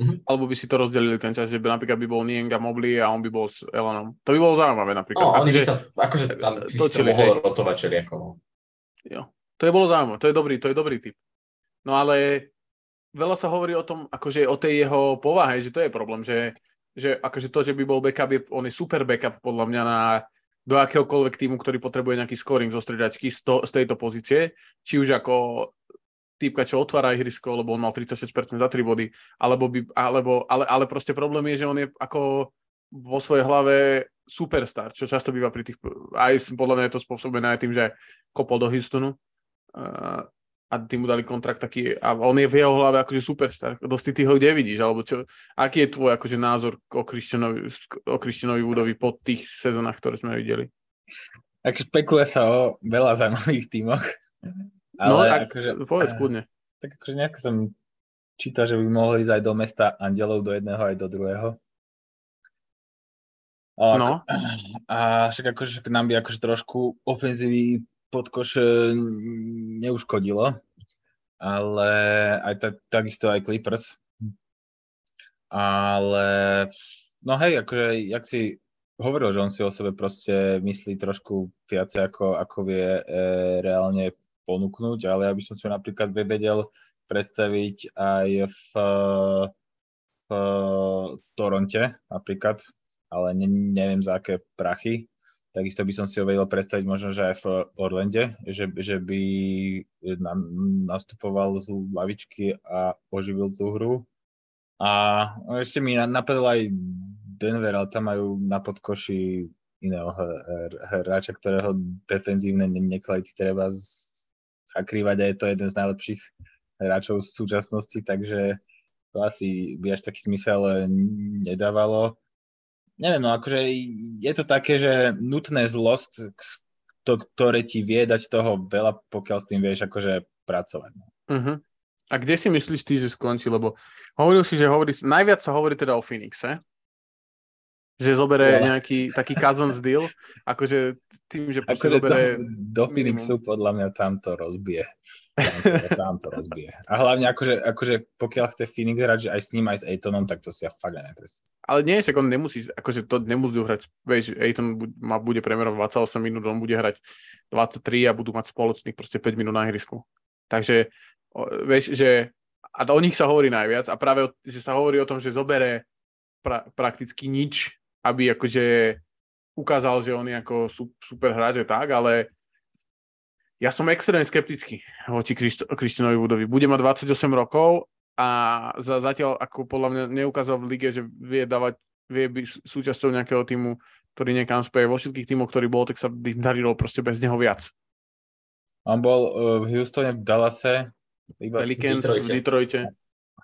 Mm-hmm. Alebo by si to rozdelili ten čas, že by napríklad by bol Niang a Mobley a on by bol s Elanom. To by bolo zaujímavé napríklad. No, oni by akože sa, akože tam by to mohol rotovať ako. Jo, to je bolo zaujímavé, to je dobrý, to je dobrý typ. No ale veľa sa hovorí o tom, akože o tej jeho povahe, že to je problém, že, že akože to, že by bol backup, je, on je super backup podľa mňa na do akéhokoľvek týmu, ktorý potrebuje nejaký scoring zo stredačky z, to, z tejto pozície, či už ako týpka, čo otvára ihrisko, lebo on mal 36% za 3 body, alebo by, alebo, ale, ale proste problém je, že on je ako vo svojej hlave superstar, čo často býva pri tých, aj podľa mňa je to spôsobené aj tým, že kopol do Houstonu. Uh, a tým mu dali kontrakt taký, a on je v jeho hlave akože superstar, dosť ty ho kde vidíš, alebo čo, aký je tvoj akože názor o Christianovi, o Christianovi Woodovi po tých sezónach, ktoré sme videli? Tak špekuluje sa o veľa zaujímavých tímoch. Ale no, ak, akože, povedz kľudne. Tak akože dneska som čítal, že by mohli ísť aj do mesta Andelov do jedného aj do druhého. A, no. A však akože nám by akože trošku ofenzívy podkoš e, neuškodilo, ale aj ta, takisto aj Clippers. Ale no hej, akože jak si hovoril, že on si o sebe proste myslí trošku viac ako, ako vie e, reálne ponúknuť, ale ja by som si napríklad vedel predstaviť aj v, v Toronte napríklad, ale ne, neviem za aké prachy. Takisto by som si ho vedel predstaviť možno, že aj v Orlande, že, že by na, nastupoval z lavičky a oživil tú hru. A ešte mi napadol aj Denver, ale tam majú na podkoši iného hráča, ktorého defenzívne nekvality treba zakrývať a je to jeden z najlepších hráčov v súčasnosti, takže to asi by až taký zmysel nedávalo neviem, no akože je to také, že nutné zlosť, to, ktoré ti vie dať toho veľa, pokiaľ s tým vieš akože pracovať. Uh-huh. A kde si myslíš ty, že skončí? Lebo hovoril si, že hovorí, najviac sa hovorí teda o Phoenixe, že zobere ja. nejaký taký cousins deal, akože tým, že akože zobere... Do, do Phoenixu podľa mňa tam to rozbije. Tam to, (laughs) tam to rozbije. A hlavne akože, akože pokiaľ chce Phoenix hrať, že aj s ním, aj s Atonom, tak to si ja fakt nepredstavím. Ale nie, však on nemusí, akože to nebudú hrať, vieš, Aiton má, bude premerovať 28 minút, on bude hrať 23 a budú mať spoločných proste 5 minút na ihrisku. Takže, vieš, že a o nich sa hovorí najviac a práve, že sa hovorí o tom, že zobere pra, prakticky nič aby akože ukázal, že on je ako super hráč, tak, ale ja som extrémne skeptický voči Kristianovi Woodovi. Bude mať 28 rokov a za, zatiaľ ako podľa mňa neukázal v lige, že vie dávať, vie byť súčasťou nejakého týmu, ktorý niekam speje. Vo všetkých týmoch, ktorý bol, tak sa darilo proste bez neho viac. On bol uh, v Houstone, v Dallase, iba Pelicans, v Detroite. V Detroite.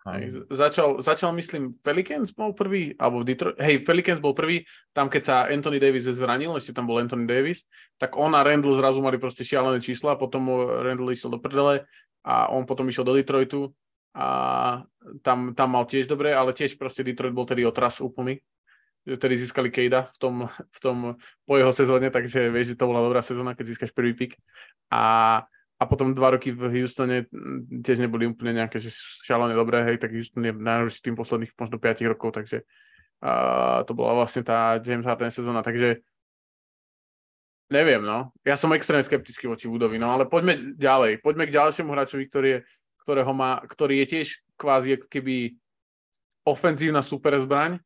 Hej. Začal, začal, myslím, Pelicans bol prvý, alebo Detroit, hej, Pelicans bol prvý, tam keď sa Anthony Davis zranil, ešte tam bol Anthony Davis, tak on a Randall zrazu mali proste šialené čísla, potom Randall išiel do prdele a on potom išiel do Detroitu a tam, tam mal tiež dobre, ale tiež proste Detroit bol tedy otras úplný. vtedy získali Kejda v tom, v tom po jeho sezóne, takže vieš, že to bola dobrá sezóna, keď získaš prvý pick. A, a potom dva roky v Houstone tiež neboli úplne nejaké že šalene dobré, hej, tak Houston je najhorší tým posledných možno 5 rokov, takže a to bola vlastne tá James Harden sezóna, takže neviem, no. Ja som extrémne skeptický voči Woodovi, no ale poďme ďalej. Poďme k ďalšiemu hráčovi, ktorý je, ktorého má, ktorý je tiež kvázi keby ofenzívna super zbraň,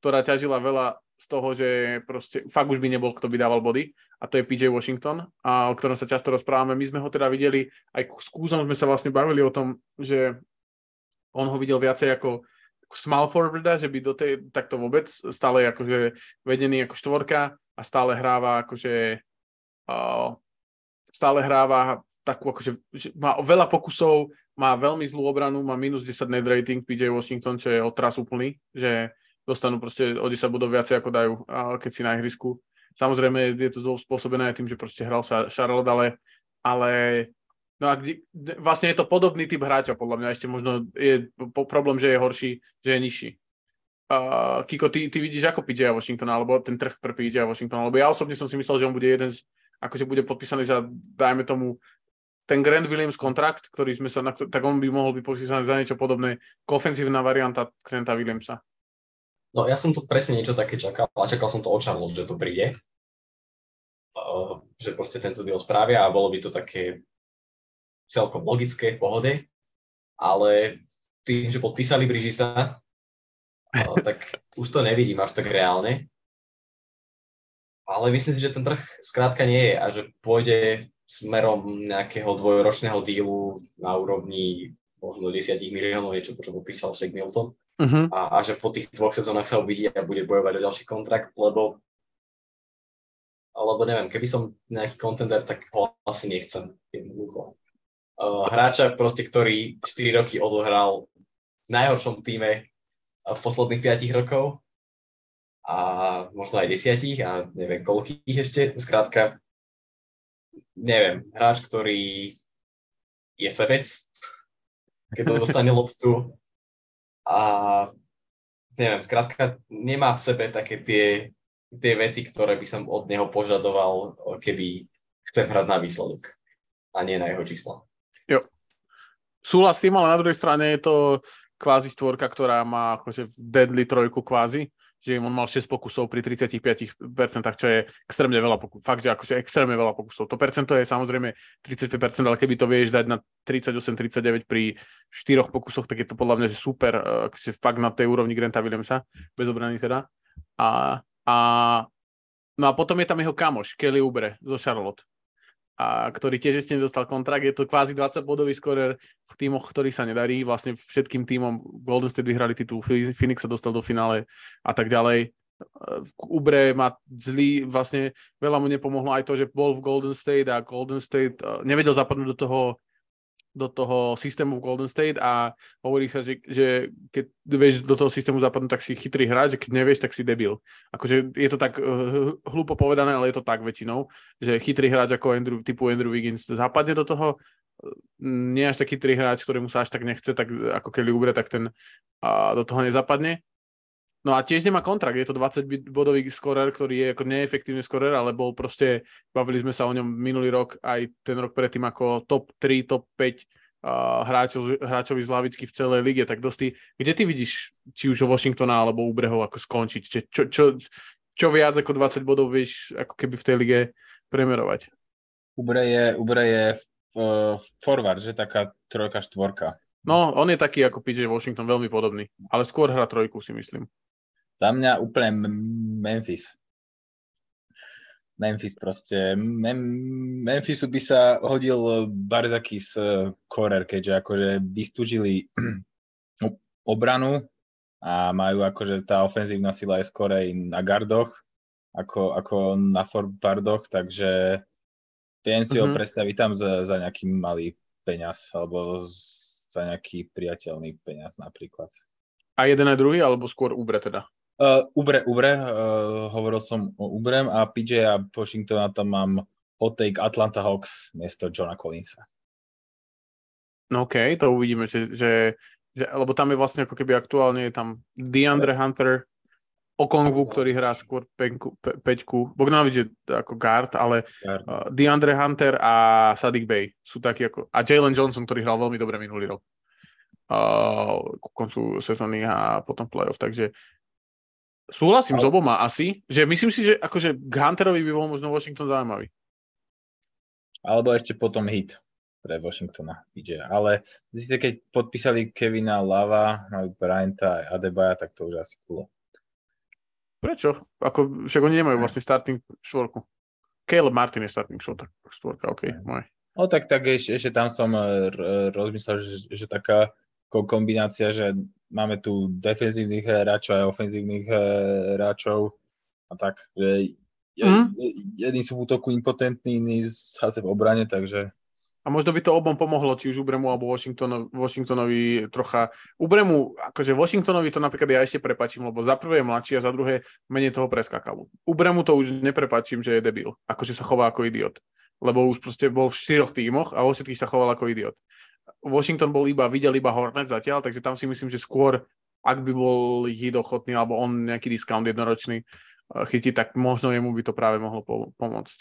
ktorá ťažila veľa z toho, že proste fakt už by nebol, kto by dával body a to je PJ Washington, a o ktorom sa často rozprávame. My sme ho teda videli, aj s Kúzom sme sa vlastne bavili o tom, že on ho videl viacej ako small forwarda, že by do tej, takto vôbec stále akože vedený ako štvorka a stále hráva akože uh, stále hráva takú akože, má veľa pokusov, má veľmi zlú obranu, má minus 10 net rating PJ Washington, čo je otras úplný, že dostanú proste o 10 bodov viacej ako dajú, keď si na ihrisku. Samozrejme je to spôsobené aj tým, že proste hral sa Charlotte, ale, ale no a kde, vlastne je to podobný typ hráča, podľa mňa ešte možno je po, problém, že je horší, že je nižší. Uh, Kiko, ty, ty vidíš ako PJ Washington, alebo ten trh pre PJ Washington, alebo ja osobne som si myslel, že on bude jeden z, akože bude podpísaný za, dajme tomu, ten Grant Williams kontrakt, ktorý sme sa, tak on by mohol byť podpísaný za niečo podobné, ofenzívna varianta Granta Williamsa. No ja som to presne niečo také čakal a čakal som to Charlotte, že to príde. Uh, že proste tento deal spravia a bolo by to také celkom logické, pohode. Ale tým, že podpísali Bridgesa, uh, (laughs) tak už to nevidím až tak reálne. Ale myslím si, že ten trh skrátka nie je a že pôjde smerom nejakého dvojročného dílu na úrovni možno 10 miliónov, niečo, čo popísal Shake Milton uh-huh. a, a že po tých dvoch sezónach sa uvidí a bude bojovať o ďalší kontrakt, lebo alebo neviem, keby som nejaký kontender, tak ho asi nechcem jednoducho. Uh, hráča proste, ktorý 4 roky odohral v najhoršom týme v posledných 5 rokov a možno aj 10 a neviem koľkých ešte, skrátka neviem, hráč, ktorý je sebec, keď dostane loptu a neviem, skrátka nemá v sebe také tie, tie veci, ktoré by som od neho požadoval, keby chcem hrať na výsledok a nie na jeho čísla. Jo. Súhlasím, ale na druhej strane je to kvázi stvorka, ktorá má akože deadly trojku kvázi, že on mal 6 pokusov pri 35%, čo je extrémne veľa pokusov. Fakt, že akože extrémne veľa pokusov. To percento je samozrejme 35%, ale keby to vieš dať na 38-39 pri 4 pokusoch, tak je to podľa mňa že super, eh, akože fakt na tej úrovni Granta Williamsa, bez obrany teda. A, a, no a potom je tam jeho kamoš, Kelly Ubre zo Charlotte a ktorý tiež ešte nedostal kontrakt. Je to kvázi 20-bodový skorer v týmoch, ktorých sa nedarí. Vlastne všetkým týmom Golden State vyhrali titul, Phoenix sa dostal do finále a tak ďalej. Ubre má zlý, vlastne veľa mu nepomohlo aj to, že bol v Golden State a Golden State eh, nevedel zapadnúť do toho do toho systému v Golden State a hovorí sa, že, že keď vieš do toho systému zapadnúť, tak si chytrý hráč, že keď nevieš, tak si debil. Akože je to tak uh, hlúpo povedané, ale je to tak väčšinou, že chytrý hráč ako Andrew, typu Andrew Wiggins zapadne do toho, nie až taký chytrý hráč, ktorému sa až tak nechce, tak ako Kelly Ubre, tak ten uh, do toho nezapadne. No a tiež nemá kontrakt, je to 20-bodový skorer, ktorý je ako neefektívny skorer, ale bol proste, bavili sme sa o ňom minulý rok, aj ten rok predtým ako top 3, top 5 uh, hráčov, hráčovi z lavičky v celej lige, tak dosť kde ty vidíš, či už Washingtona alebo Ubreho, ako skončiť? Čo, čo, čo, čo viac ako 20 bodov vieš ako keby v tej lige premerovať? Ubre je, Ubre je uh, forward, že taká trojka, štvorka. No, on je taký ako PJ Washington, veľmi podobný, ale skôr hra trojku si myslím. Za mňa úplne Memphis. Memphis proste. Mem- Memphisu by sa hodil Barzakis korer, keďže akože vystúžili (clears throat) obranu a majú akože tá ofenzívna sila je skorej na gardoch ako, ako na forwardoch, takže viem si mm-hmm. ho mhm. predstaviť tam za, za nejaký malý peňaz alebo za nejaký priateľný peňaz napríklad. A jeden aj druhý, alebo skôr Ubre teda? Uh, Ubre, Ubre, uh, hovoril som o Ubrem a PJ a Washingtona tam mám hot take Atlanta Hawks miesto Johna Collinsa. No OK, to uvidíme, že, že, že, lebo tam je vlastne ako keby aktuálne je tam DeAndre Hunter, Okongwu, ktorý hrá skôr penku, pe, peťku. Bogdanovič je ako guard, ale uh, DeAndre Hunter a Sadik Bay sú takí ako... A Jalen Johnson, ktorý hral veľmi dobre minulý rok. Uh, ku koncu sezóny a potom playoff, takže súhlasím s oboma asi, že myslím si, že akože k Hunterovi by bol možno Washington zaujímavý. Alebo ešte potom hit pre Washingtona. PJ. Ale ziste, keď podpísali Kevina Lava, mali Bryanta a Adebaja, tak to už asi cool. Prečo? Ako, však oni nemajú vlastne starting štvorku. Caleb Martin je starting štvorka, štvorka OK, môj. No tak, tak ešte, ešte tam som eh, r- rozmyslel, že, že taká ko- kombinácia, že máme tu defenzívnych hráčov a ofenzívnych eh, hráčov a tak, že je- jedni sú v útoku impotentní, iní zase v obrane, takže A možno by to obom pomohlo, či už Ubremu alebo Washingtonovi, Washingtonovi trocha. Ubremu, akože Washingtonovi to napríklad ja ešte prepačím, lebo za prvé je mladší a za druhé menej toho preskakalo. Ubremu to už neprepačím, že je debil, akože sa chová ako idiot. Lebo už proste bol v štyroch tímoch a vo všetkých sa choval ako idiot. Washington bol iba, videl iba Hornet zatiaľ, takže tam si myslím, že skôr, ak by bol hit ochotný, alebo on nejaký discount jednoročný eh, chytiť, tak možno jemu by to práve mohlo po- pomôcť.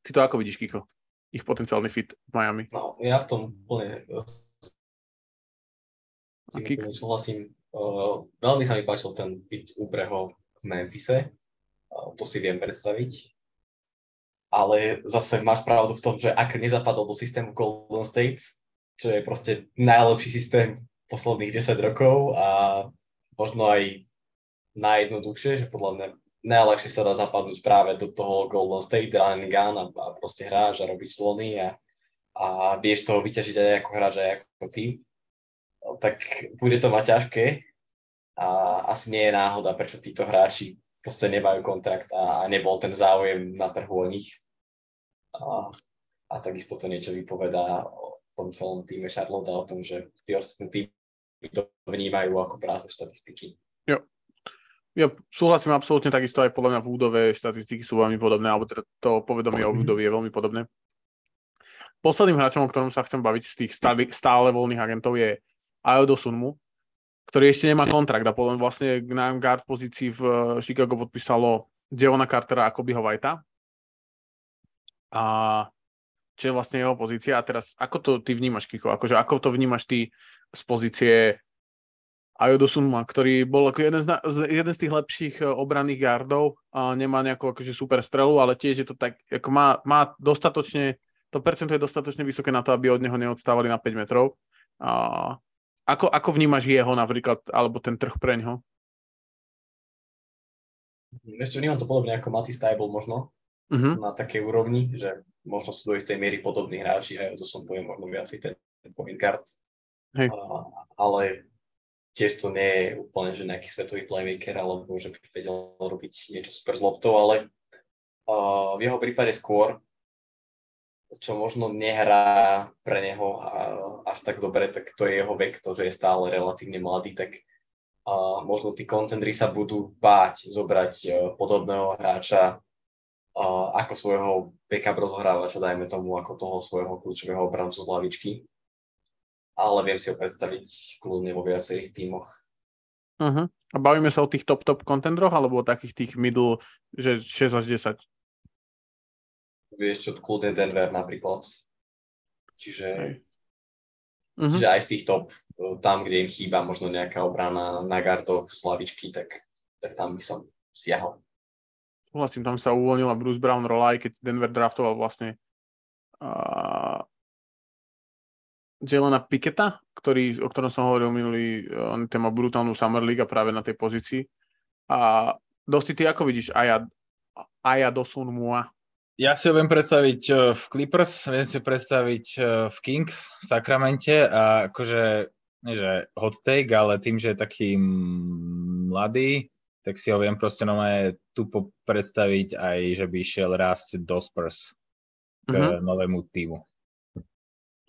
Ty to ako vidíš, Kiko? Ich potenciálny fit v Miami. No, ja v tom úplne eh, súhlasím. Uh, veľmi sa mi páčil ten fit Ubreho v Memphise. Uh, to si viem predstaviť. Ale zase máš pravdu v tom, že ak nezapadol do systému Golden State, čo je proste najlepší systém posledných 10 rokov a možno aj najjednoduchšie, že podľa mňa najľahšie sa dá zapadnúť práve do toho Golden State, run gun a, a proste hráš a robíš slony a, a vieš toho vyťažiť aj ako hráč, aj ako tým, tak bude to mať ťažké a asi nie je náhoda, prečo títo hráči proste nemajú kontrakt a, a nebol ten záujem na trhu o nich. A, a takisto to niečo vypovedá tom celom týme Charlotte o tom, že tí ostatní týmy to vnímajú ako prázdne štatistiky. Ja súhlasím absolútne takisto aj podľa mňa Woodové štatistiky sú veľmi podobné, alebo teda to povedomie o Woodovi je veľmi podobné. Posledným hráčom, o ktorom sa chcem baviť z tých stále, stále voľných agentov je Ayodo Sunmu, ktorý ešte nemá kontrakt a potom vlastne na guard pozícii v eh, Chicago podpísalo Deona Cartera a Kobeho Whitea. A čo je vlastne jeho pozícia. A teraz, ako to ty vnímaš, Kiko? Akože, ako to vnímaš ty z pozície Ayodo Sunma, ktorý bol ako jeden z, na, jeden z tých lepších eh, obranných gardov a nemá nejakú akože super strelu, ale tiež je to tak, ako má, má dostatočne, to percento je dostatočne vysoké na to, aby od neho neodstávali na 5 metrov. A ako, ako vnímaš jeho napríklad, alebo ten trh pre ňo? Ešte vnímam to podobne ako Matty Stable možno, Uh-huh. na takej úrovni, že možno sú do istej miery podobní hráči, aj to som poviem možno viacej ten point guard. Hej. A, ale tiež to nie je úplne, že nejaký svetový playmaker, alebo že by vedel robiť niečo super s loptou, ale uh, v jeho prípade skôr, čo možno nehrá pre neho až tak dobre, tak to je jeho vek, to, že je stále relatívne mladý, tak uh, možno tí contendry sa budú báť zobrať uh, podobného hráča ako svojho backup rozohrávača, dajme tomu, ako toho svojho kľúčového obrancu z lavičky. Ale viem si ho predstaviť kľudne vo viacerých tímoch. Uh-huh. A bavíme sa o tých top top contendroch, alebo o takých tých middle, že 6 až 10? Vieš čo, kľudne Denver napríklad. Čiže. Uh-huh. čiže aj z tých top, uh, tam, kde im chýba možno nejaká obrana na gardoch z lavičky, tak, tak tam by som siahol. Súhlasím, tam sa uvoľnila Bruce Brown rola, aj keď Denver draftoval vlastne uh, Jelena Piketa, ktorý, o ktorom som hovoril minulý, on ten má brutálnu Summer League a práve na tej pozícii. A Dosti, ty ako vidíš Aja, Aja Dosun Mua? Ja si ho viem predstaviť eh, v Clippers, viem si ho predstaviť eh, v Kings v Sakramente a akože, nie že hot take, ale tým, že je taký mladý, tak si ho viem proste nové tupo predstaviť aj, že by išiel rásť do Spurs k Mhm. novému týmu.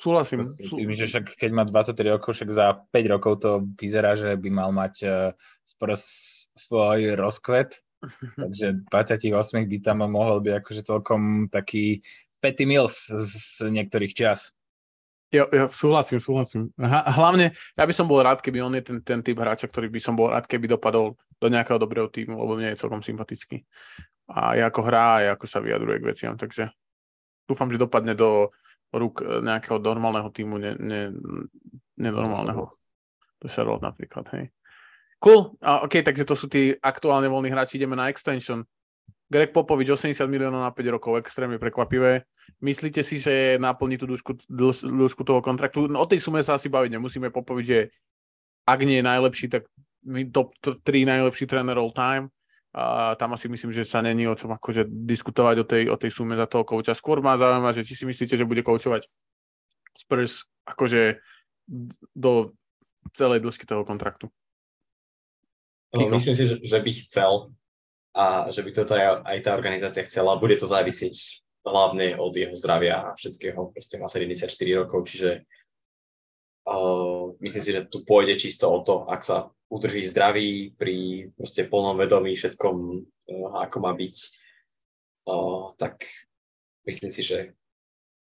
Súhlasím. Tým, že však keď má 23 rokov, však za 5 rokov to vyzerá, že by mal mať eh, Spurs svoj rozkvet, (laughs) takže 28 by tam mohol byť akože celkom taký Petty Mills z, z niektorých čias. Jo, jo, súhlasím, súhlasím. Hlavne, ja by som bol rád, keby on je ten, ten typ hráča, ktorý by som bol rád, keby dopadol do nejakého dobrého týmu, lebo mne je celkom sympatický. A je ako hrá, a ako sa vyjadruje k veciam, takže dúfam, že dopadne do rúk nejakého normálneho týmu, ne, ne, nenormálneho. Do Charlotte napríklad, hej. Cool, a, OK, takže to sú tí aktuálne voľní hráči, ideme na extension. Greg Popovič 80 miliónov na 5 rokov, extrémne prekvapivé. Myslíte si, že naplní tú dĺžku, dĺžku toho kontraktu? No, o tej sume sa asi baviť nemusíme. Popovič že ak nie je najlepší, tak top 3 najlepší tréner all time. A tam asi myslím, že sa není o čom akože diskutovať o tej, o tej sume za toho kouča. Skôr má zaujíma, že či si myslíte, že bude koučovať Spurs akože do celej dĺžky toho kontraktu. No, myslím si, že, že by chcel, a že by toto aj, aj tá organizácia chcela. Bude to závisieť hlavne od jeho zdravia a všetkého. Proste má 74 rokov, čiže uh, myslím si, že tu pôjde čisto o to, ak sa udrží zdravý pri proste plnom vedomí všetkom, uh, ako má byť, uh, tak myslím si, že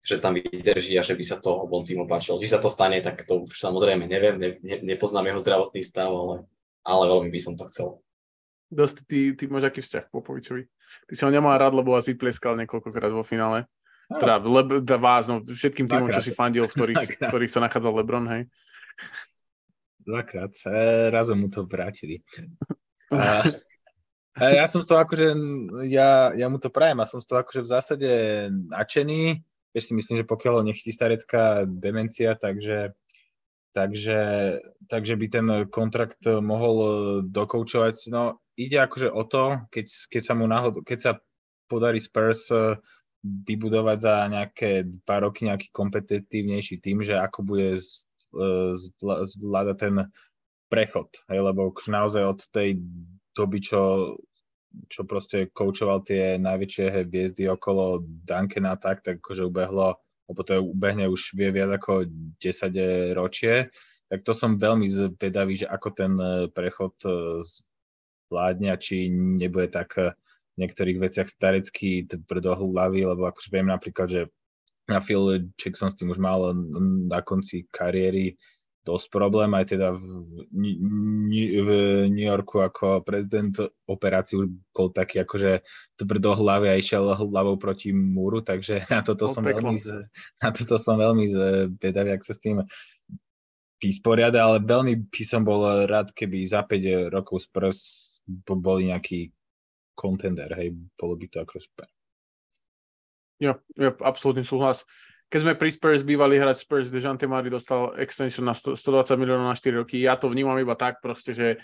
že tam vydrží a že by sa to obom týmu páčilo. Či sa to stane, tak to už samozrejme neviem, ne, ne, nepoznám jeho zdravotný stav, ale, ale veľmi by som to chcel. Dosť, ty, ty máš aký vzťah k Popovičovi? Ty si ho nemal rád, lebo asi plieskal niekoľkokrát vo finále. No. Teda, le, vás, no, všetkým týmom, čo si fandil, v ktorých, v ktorých sa nachádzal Lebron, hej? Dvakrát. E, razom mu to vrátili. (laughs) A, a ja som z toho akože, ja, ja mu to prajem a som z toho akože v zásade nadšený. Vieš si myslím, že pokiaľ ho nechytí starecká demencia, takže takže, takže by ten kontrakt mohol dokoučovať. No, ide akože o to, keď, keď sa mu náhodou, keď sa podarí Spurs eh, vybudovať za nejaké dva roky nejaký kompetitívnejší tým, že ako bude eh, zvládať ten prechod, hej, lebo už naozaj od tej doby, čo, čo proste koučoval tie najväčšie hviezdy okolo Duncana tak, tak akože ubehlo lebo to ubehne už vie viac ako 10 ročie, tak to som veľmi zvedavý, že ako ten eh, prechod vládne a či nebude tak eh, v niektorých veciach starecký tvrdohlavý, lebo akože viem napríklad, že na Phil Jackson s tým už mal na konci kariéry dosť problém, aj teda v, v New Yorku ako prezident operácií už bol taký akože tvrdohlavý a išiel hlavou proti múru, takže na toto som veľmi, na toto som veľmi zvedavý, ak sa s tým vysporiada, ale veľmi by som bol rád, keby za 5 rokov Spurs boli nejaký contender, hej, bolo by to ako super. Jo, jo, absolútny súhlas. Keď sme pri Spurs bývali hrať Spurs, Dejante Mari dostal extension na 100, 120 miliónov na 4 roky. Ja to vnímam iba tak proste, že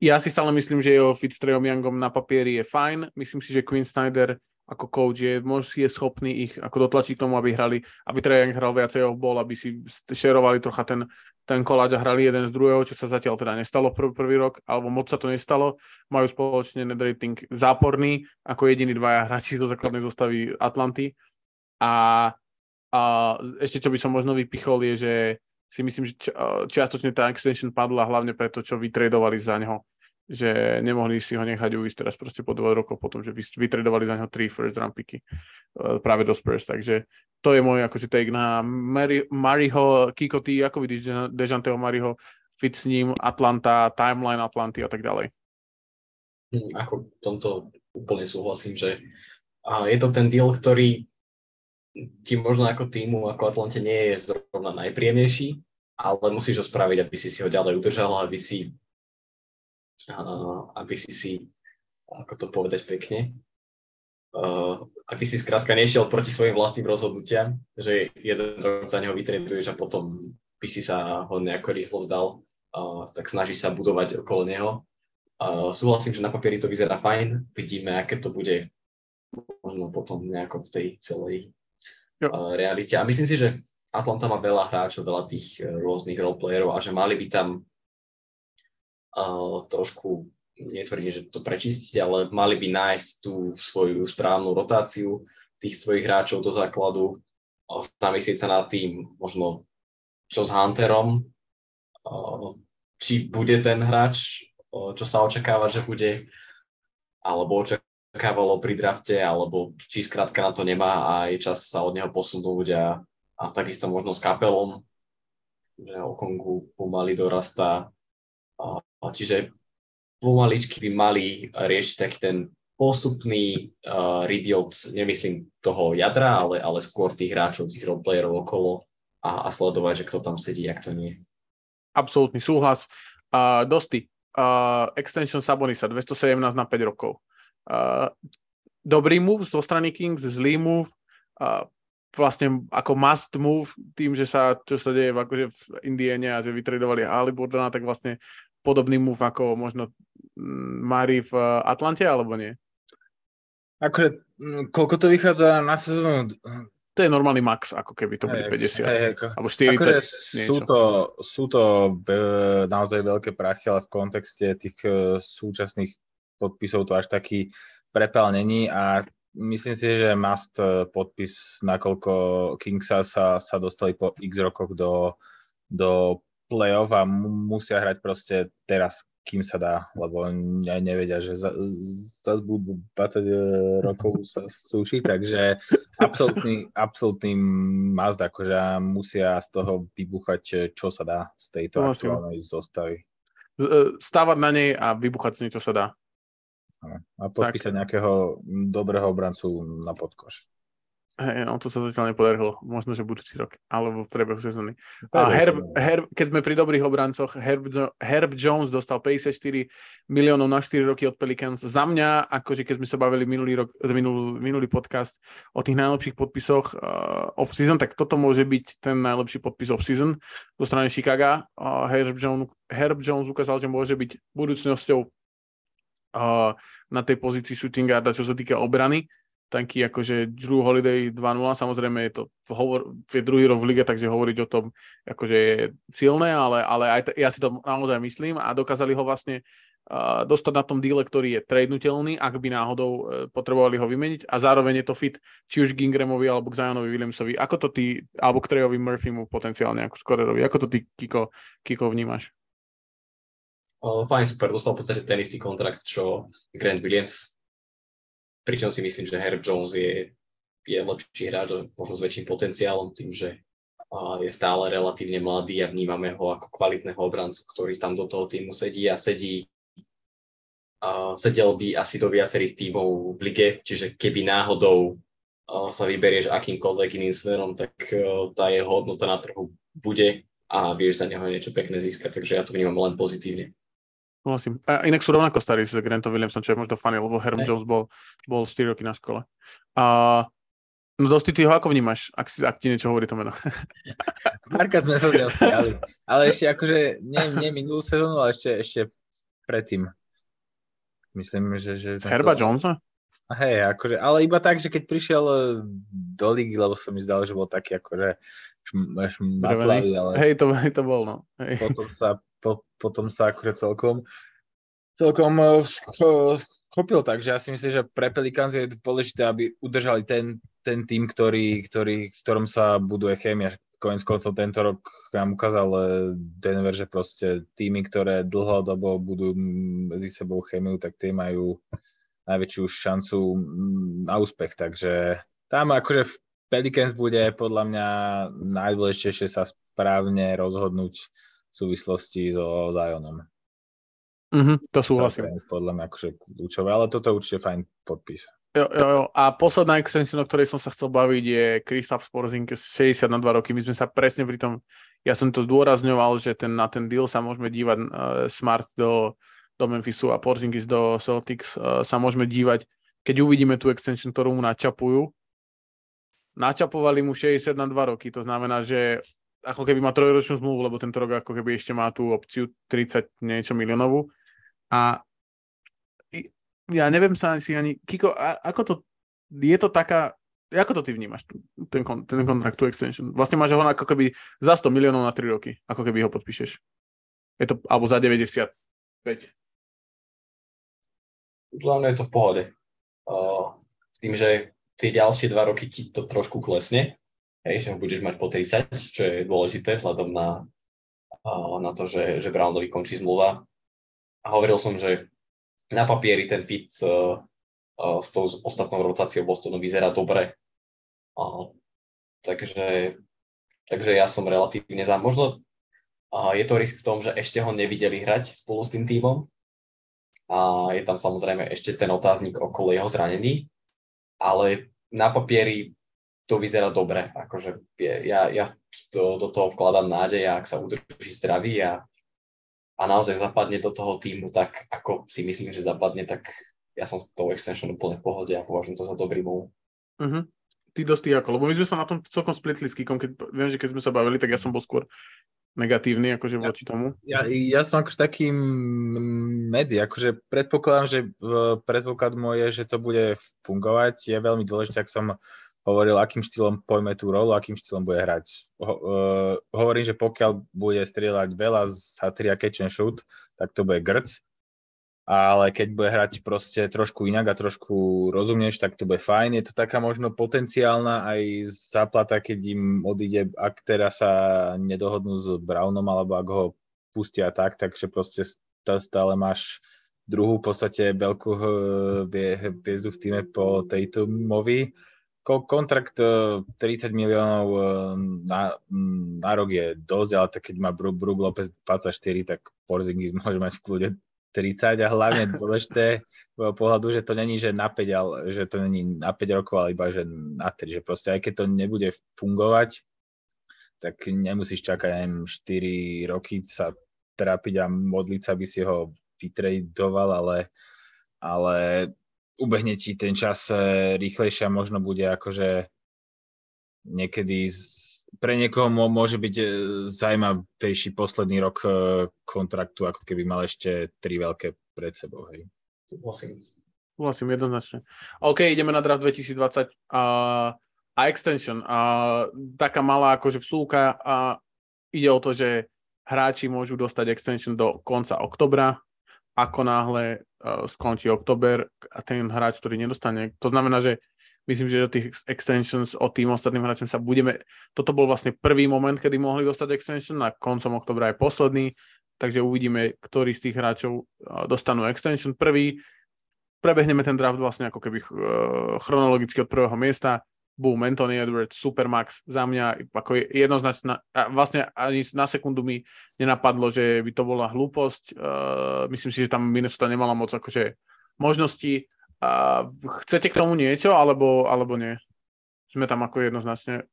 ja si stále myslím, že jeho fit s Trejom Youngom na papieri je fajn. Myslím si, že Quinn Snyder ako coach je, je schopný ich ako dotlačiť k tomu, aby hrali, aby Trae Young hral viacej off ball, aby si šerovali trocha ten, ten koláč a hrali jeden z druhého, čo sa zatiaľ teda nestalo prv, prvý rok, alebo moc sa to nestalo. Majú spoločne net rating záporný, ako jediní dvaja hráči do základnej zostavy Atlanty. A, a ešte čo by som možno vypichol je, že si myslím, že čiastočne tá extension padla hlavne preto, čo vytredovali za neho že nemohli si ho nechať uísť teraz proste po 2 rokov potom, že vytredovali za neho 3 first round picky uh, práve do Spurs, takže to je môj akože take na Mary, Mariho, Kiko, ty ako vidíš Dejanteho Mariho, fit s ním, Atlanta, timeline Atlanty a tak ďalej? Hm, ako v tomto úplne súhlasím, že je to ten deal, ktorý ti možno ako týmu, ako Atlante nie je zrovna najpríjemnejší, ale musíš ho spraviť, aby si si ho ďalej udržal, aby si aby si si, ako to povedať pekne, aby si skrátka nešiel proti svojim vlastným rozhodnutiam, že jeden rok za neho vytreduješ a potom by si sa ho nejako rýchlo vzdal, tak snažíš sa budovať okolo neho. Súhlasím, že na papieri to vyzerá fajn, vidíme, aké to bude možno potom nejako v tej celej uh, realite. A myslím si, že Atlanta má veľa hráčov, veľa tých rôznych roleplayerov a že mali by tam trošku, netvrdím, že to prečistiť, ale mali by nájsť tú svoju správnu rotáciu tých svojich hráčov do základu, zamyslieť sa nad tým, možno čo s Hunterom, či bude ten hráč, čo sa očakáva, že bude, alebo očakávalo pri drafte, alebo či skrátka na to nemá a je čas sa od neho posunúť a, a takisto možno s kapelom, že Okongu pomaly dorastá. A, a čiže pomaličky by mali riešiť taký ten postupný uh, rebuild, nemyslím toho jadra, ale, ale skôr tých hráčov, tých roleplayerov okolo a, a sledovať, že kto tam sedí, jak to nie. Absolútny súhlas. Uh, Dosti, uh, extension Sabonisa 217 na 5 rokov. Uh, dobrý move zo strany Kings, zlý move. Uh, vlastne ako must move tým, že sa, čo sa deje akože v Indiene a že vytredovali Halliburtona, tak vlastne podobný move ako možno mm, Mari v Atlante, alebo nie? Akože, mm, koľko to vychádza na sezónu? To je normálny max, ako keby to bude 50. Hej, ako, alebo 40. Akože sú to, sú to naozaj veľké prachy, ale v kontexte tých uh, súčasných podpisov to až taký prepel není a myslím si, že must e, podpis, nakoľko Kingsa sa, sa dostali po x rokoch do, do play-off a musia hrať proste teraz kým sa dá, lebo aj nevedia, že za, za budú 20 e, rokov sa súši, takže absolútny, absolútny mazd, akože musia z toho vybuchať, e, čo sa dá z tejto aktuálnej zostavy. E, stávať na nej a vybuchať z nej, čo sa dá. A podpísať tak. nejakého dobrého obrancu na podkoš. Hej, no to sa zatiaľ nepodarilo. Možno, že budúci rok, alebo v priebehu sezóny. A Herb, Herb, keď sme pri dobrých obrancoch, Herb, Herb Jones dostal 54 miliónov na 4 roky od Pelicans. Za mňa, akože keď sme sa bavili minulý, rok, minulý, minulý podcast o tých najlepších podpisoch uh, off-season, tak toto môže byť ten najlepší podpis off-season zo strany Chicago. Uh, Herb, Jones, Herb Jones ukázal, že môže byť budúcnosťou uh, na tej pozícii shooting guarda, čo sa týka obrany taký akože Drew Holiday 2.0, samozrejme je to hovor, je druhý rok v lige, takže hovoriť o tom akože je silné, ale, ale aj t- ja si to naozaj myslím a dokázali ho vlastne uh, dostať na tom díle, ktorý je tradenutelný, ak by náhodou uh, potrebovali ho vymeniť a zároveň je to fit či už Gingramovi alebo k Zionovi Williamsovi. Ako to ty, alebo k Trejovi Murphymu potenciálne ako skorerovi, ako to ty, Kiko, Kiko vnímaš? Uh, fajn, super, dostal v podstate ten istý kontrakt, čo Grant Williams pričom si myslím, že Herb Jones je, je lepší hráč, možno s väčším potenciálom tým, že je stále relatívne mladý a vnímame ho ako kvalitného obrancu, ktorý tam do toho týmu sedí a sedí sedel by asi do viacerých tímov v lige, čiže keby náhodou sa vyberieš akýmkoľvek iným smerom, tak uh, tá jeho hodnota na trhu bude a vieš za neho niečo pekné získať, takže ja to vnímam len pozitívne. Vlastím. A inak sú rovnako starí s Grantom Williamsom, čo je možno funny, lebo Herm Jones bol, bol 4 roky na škole. A No dosti ty ho ako vnímaš, ak, si, ak ti niečo hovorí to meno? (laughs) Marka sme sa z neho stiali. Ale ešte akože, nie, nie minulú sezónu, ale ešte, ešte predtým. Myslím, že... že Herba sa... Jonesa? Hej, akože, ale iba tak, že keď prišiel e, do ligy, lebo som mi zdal, že bol taký akože šmatlavý, ale... Hej, to, (laughs) to bol, no. Hej. Potom sa po, potom sa akože celkom, celkom chopil, takže ja si myslím, že pre Pelicans je dôležité, aby udržali ten, ten tým, ktorý, ktorý, v ktorom sa buduje chémia. Koniec koncov tento rok nám ukázal eh, Denver, že proste týmy, ktoré dlhodobo budú medzi sebou chémiu, tak tie majú najväčšiu šancu na úspech. Takže tam akože v Pelicans bude podľa mňa najdôležitejšie sa správne rozhodnúť v súvislosti so Zionom. Mm-hmm, to súhlasím. To podľa mňa akože kľúčové, ale toto je určite fajn podpis. Jo, jo, jo. A posledná extension, o ktorej som sa chcel baviť, je Kristaps Porzingis 60 na 2 roky. My sme sa presne pri tom, ja som to zdôrazňoval, že ten, na ten deal sa môžeme dívať uh, Smart do, do Memphisu a Porzingis do Celtics uh, sa môžeme dívať, keď uvidíme tú extension, ktorú mu načapujú. Načapovali mu 60 na 2 roky, to znamená, že ako keby má trojročnú zmluvu, lebo tento rok ako keby ešte má tú opciu 30 niečo miliónovú. A ja neviem sa si ani, Kiko, a, ako to, je to taká, ako to ty vnímaš, ten, ten kontrakt, tú extension? Vlastne máš ho ako keby za 100 miliónov na 3 roky, ako keby ho podpíšeš. Je to, alebo za 95. Hlavne je to v pohode. Uh, s tým, že tie ďalšie dva roky ti to trošku klesne, hej, že ho budeš mať po 30, čo je dôležité vzhľadom na, na to, že, že Brownovi končí zmluva. A hovoril som, že na papieri ten fit uh, uh, s tou ostatnou rotáciou Bostonu vyzerá dobre. Uh, takže takže ja som relatívne za. Možno je to risk v tom, že ešte ho nevideli hrať spolu s tým tímom. A je tam samozrejme ešte ten otáznik okolo jeho zranení, ale na papieri to vyzerá dobre. Akože ja, ja to, do toho vkladám nádej, ak sa udrží zdravý a, a naozaj zapadne do toho týmu tak, ako si myslím, že zapadne, tak ja som s tou extension úplne v pohode a považujem to za dobrý move. Uh-huh. Ty dosť ako, lebo my sme sa na tom celkom splitli s Kikom, keď, viem, že keď sme sa bavili, tak ja som bol skôr negatívny akože ja, voči tomu? Ja, ja som akože taký medzi, akože predpokladám, že predpoklad môj je, že to bude fungovať. Je veľmi dôležité, ak som hovoril, akým štýlom pojme tú rolu, akým štýlom bude hrať. Ho, uh, hovorím, že pokiaľ bude strieľať veľa z Hatria catch and shoot, tak to bude grc ale keď bude hrať proste trošku inak a trošku rozumneš, tak to bude fajn. Je to taká možno potenciálna aj záplata, keď im odíde, ak teraz sa nedohodnú s Brownom, alebo ak ho pustia tak, takže proste stále máš druhú v podstate veľkú hviezdu v týme po tejto movie. Kontrakt 30 e, miliónov e, na, na rok je dosť, ale tak keď má Brook Lopez 24, tak Porzingis (laughs) môže mať v kľude 30 a hlavne dôležité z pohľadu, že to není, že na 5, ale že to není na 5 rokov, ale iba, že na 3, že proste aj keď to nebude fungovať, tak nemusíš čakať, neviem, 4 roky sa trápiť a modliť sa, aby si ho vytradoval, ale, ale ubehne ti ten čas e, rýchlejšie a možno bude akože niekedy z pre niekoho môže byť e, zaujímavejší posledný rok e, kontraktu, ako keby mal ešte tri veľké pred sebou. Hej. Súhlasím. Jednoznačne. OK, ideme na draft 2020 a, a extension. A, taká malá akože vsúka a ide o to, že hráči môžu dostať extension do konca oktobra, ako náhle skončí oktober a ten hráč, ktorý nedostane, to znamená, že myslím, že do tých extensions od tým ostatným hráčom sa budeme, toto bol vlastne prvý moment, kedy mohli dostať extension, na koncom oktobra je posledný, takže uvidíme, ktorí z tých hráčov dostanú extension prvý. Prebehneme ten draft vlastne ako keby uh, chronologicky od prvého miesta. Boom, Anthony Edwards, Supermax, za mňa ako jednoznačná, a vlastne ani na sekundu mi nenapadlo, že by to bola hlúposť. Uh, myslím si, že tam Minnesota nemala moc akože možnosti a chcete k tomu niečo, alebo, alebo nie? Sme tam ako jednoznačne.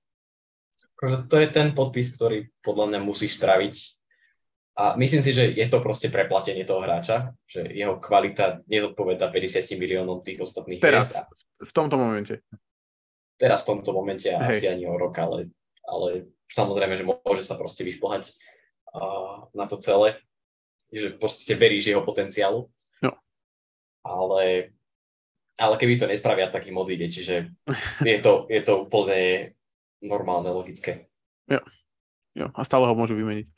Akože to je ten podpis, ktorý podľa mňa musíš spraviť. A myslím si, že je to proste preplatenie toho hráča, že jeho kvalita nezodpoveda 50 miliónov tých ostatných Teraz, miest. v tomto momente. Teraz v tomto momente Hej. asi ani o rok, ale, ale samozrejme, že môže sa proste vyšplhať uh, na to celé, že proste veríš jeho potenciálu. No. Ale ale keby to nespravia, tak im odíde, čiže je to, je to úplne normálne, logické. Jo. jo, a stále ho môžu vymeniť.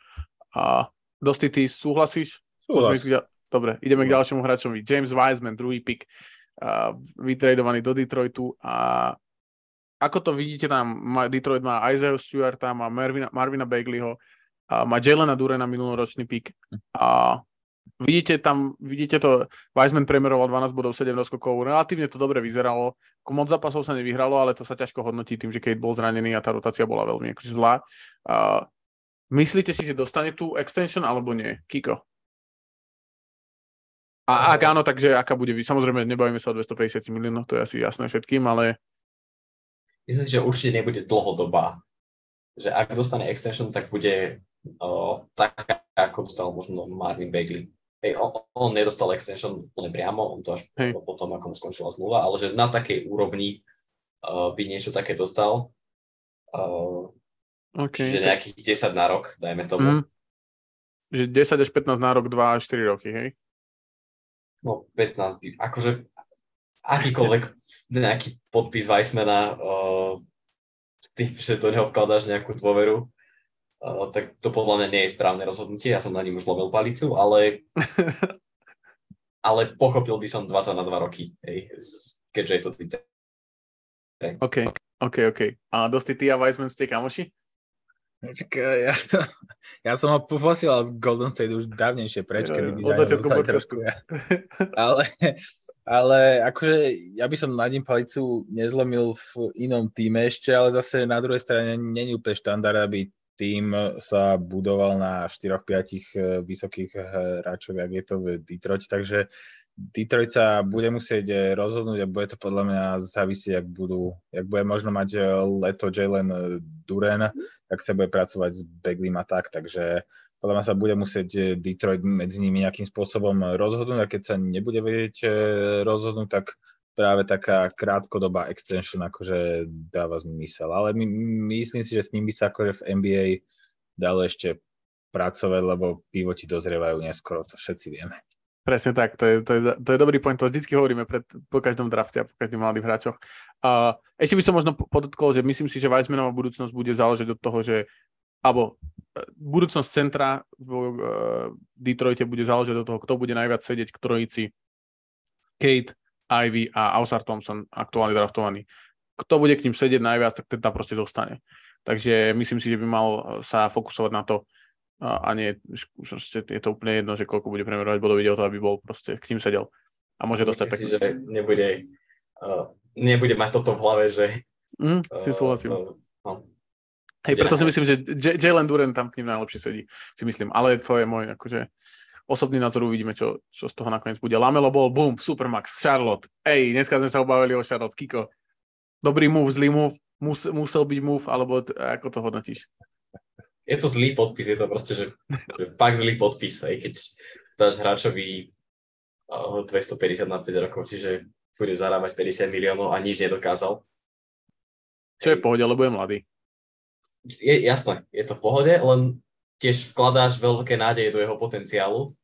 A Dosti, ty súhlasíš? Súhlas. Dobre, ideme k ďalšiemu hráčovi. James Wiseman, druhý pick, uh, vytradovaný do Detroitu a ako to vidíte tam, Detroit má Isaiah Stewarta, má Marvina, Marvina Bagleyho, a má Jelena Durena minuloročný pick a Vidíte tam, vidíte to, Weissman premeroval 12 bodov, 7 doskokov, relatívne to dobre vyzeralo, moc zápasov sa nevyhralo, ale to sa ťažko hodnotí tým, že Kate bol zranený a tá rotácia bola veľmi akože zlá. Uh, myslíte si, že dostane tú extension alebo nie? Kiko? A ak áno, takže aká bude? Samozrejme, nebavíme sa o 250 miliónoch, to je asi jasné všetkým, ale... Myslím si, že určite nebude dlhodobá. Že ak dostane extension, tak bude uh, tak, ako dostal možno Marvin Bagley. Hej, on, on nedostal extension úplne priamo, on to až hey. potom, ako mu skončila zmluva, ale že na takej úrovni uh, by niečo také dostal. Uh, okay, čiže nejakých 10 na rok, dajme tomu. Mm. Že 10 až 15 na rok, 2 až 4 roky, hej? No 15 by, akože akýkoľvek nejaký podpis Weissmana uh, s tým, že do neho vkladáš nejakú dôveru, Uh, tak to podľa mňa nie je správne rozhodnutie, ja som na ním už lovil palicu, ale, (laughs) ale pochopil by som 20 na 2 roky, hej, keďže je to ty. OK, OK, OK. A dosti ty a Wiseman ste kamoši? Tak ja, (laughs) ja som ho posielal z Golden State už dávnejšie preč, kedy by sa trošku. (laughs) Ale, Ale akože ja by som na ním palicu nezlomil v inom týme ešte, ale zase na druhej strane není úplne štandard, aby tým sa budoval na 4-5 eh, vysokých hráčov, jak je to v Detroit, takže Detroit sa bude musieť eh, rozhodnúť a bude to podľa mňa závisieť, ak, budú, ak bude možno mať eh, leto Jalen Duren, ak sa bude pracovať s Beglim a tak, takže podľa mňa sa bude musieť Detroit medzi nimi nejakým spôsobom rozhodnúť a keď sa nebude vedieť rozhodnúť, tak práve taká krátkodobá extension akože dáva zmysel. Ale my, myslím si, že s ním by sa akože v NBA dalo ešte pracovať, lebo pivoti dozrievajú neskoro, to všetci vieme. Presne tak, to je, to je, to je dobrý point, to vždycky hovoríme pred, po každom drafte a po každých mladých hráčoch. Uh, ešte by som možno podotkol, že myslím si, že Weissmanová budúcnosť bude záležiť od toho, že alebo e, budúcnosť centra v uh, Detroite bude záležiť od toho, kto bude najviac sedieť k trojici Kate, Ivy a Ausar Thompson, aktuálne draftovaný. Kto bude k ním sedieť najviac, tak ten tam proste zostane. Takže myslím si, že by mal sa fokusovať na to a nie, proste je to úplne jedno, že koľko bude premerovať bodov, ide o to, aby bol proste k ním sedel. A môže Myslím dostať si, že nebude, uh, nebude mať toto v hlave, že... Mm, s tým súhlasím. Uh. Hej, preto si myslím, že Jalen Duren tam k ním najlepšie sedí, si myslím. Ale to je môj, akože, osobný názor uvidíme, čo, čo z toho nakoniec bude. Lamelo bol, boom, Supermax, Charlotte. Ej, dneska sme sa obávali o Charlotte, Kiko. Dobrý move, zlý move, mus, musel byť move, alebo ako to hodnotíš? Je to zlý podpis, je to proste, že, že pak zlý podpis, aj keď dáš hráčovi 250 na 5 rokov, čiže bude zarábať 50 miliónov a nič nedokázal. Čo je v pohode, lebo je mladý. Je, jasné, je to v pohode, len tiež vkladáš veľké nádeje do jeho potenciálu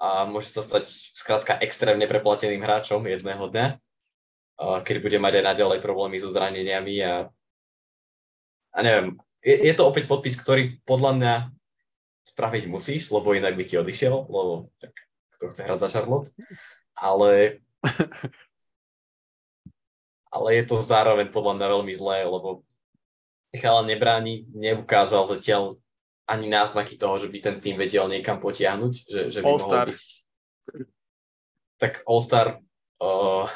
a môže sa stať skrátka extrémne preplateným hráčom jedného dňa, keď bude mať aj naďalej problémy so zraneniami a, a neviem, je, je to opäť podpis, ktorý podľa mňa spraviť musíš, lebo inak by ti odišiel, lebo tak, kto chce hrať za Charlotte, ale (laughs) ale je to zároveň podľa mňa veľmi zlé, lebo Chala nebráni, neukázal zatiaľ ani náznaky toho, že by ten tým vedel niekam potiahnuť, že, že by All-star. mohol byť... Tak All-Star... Uh...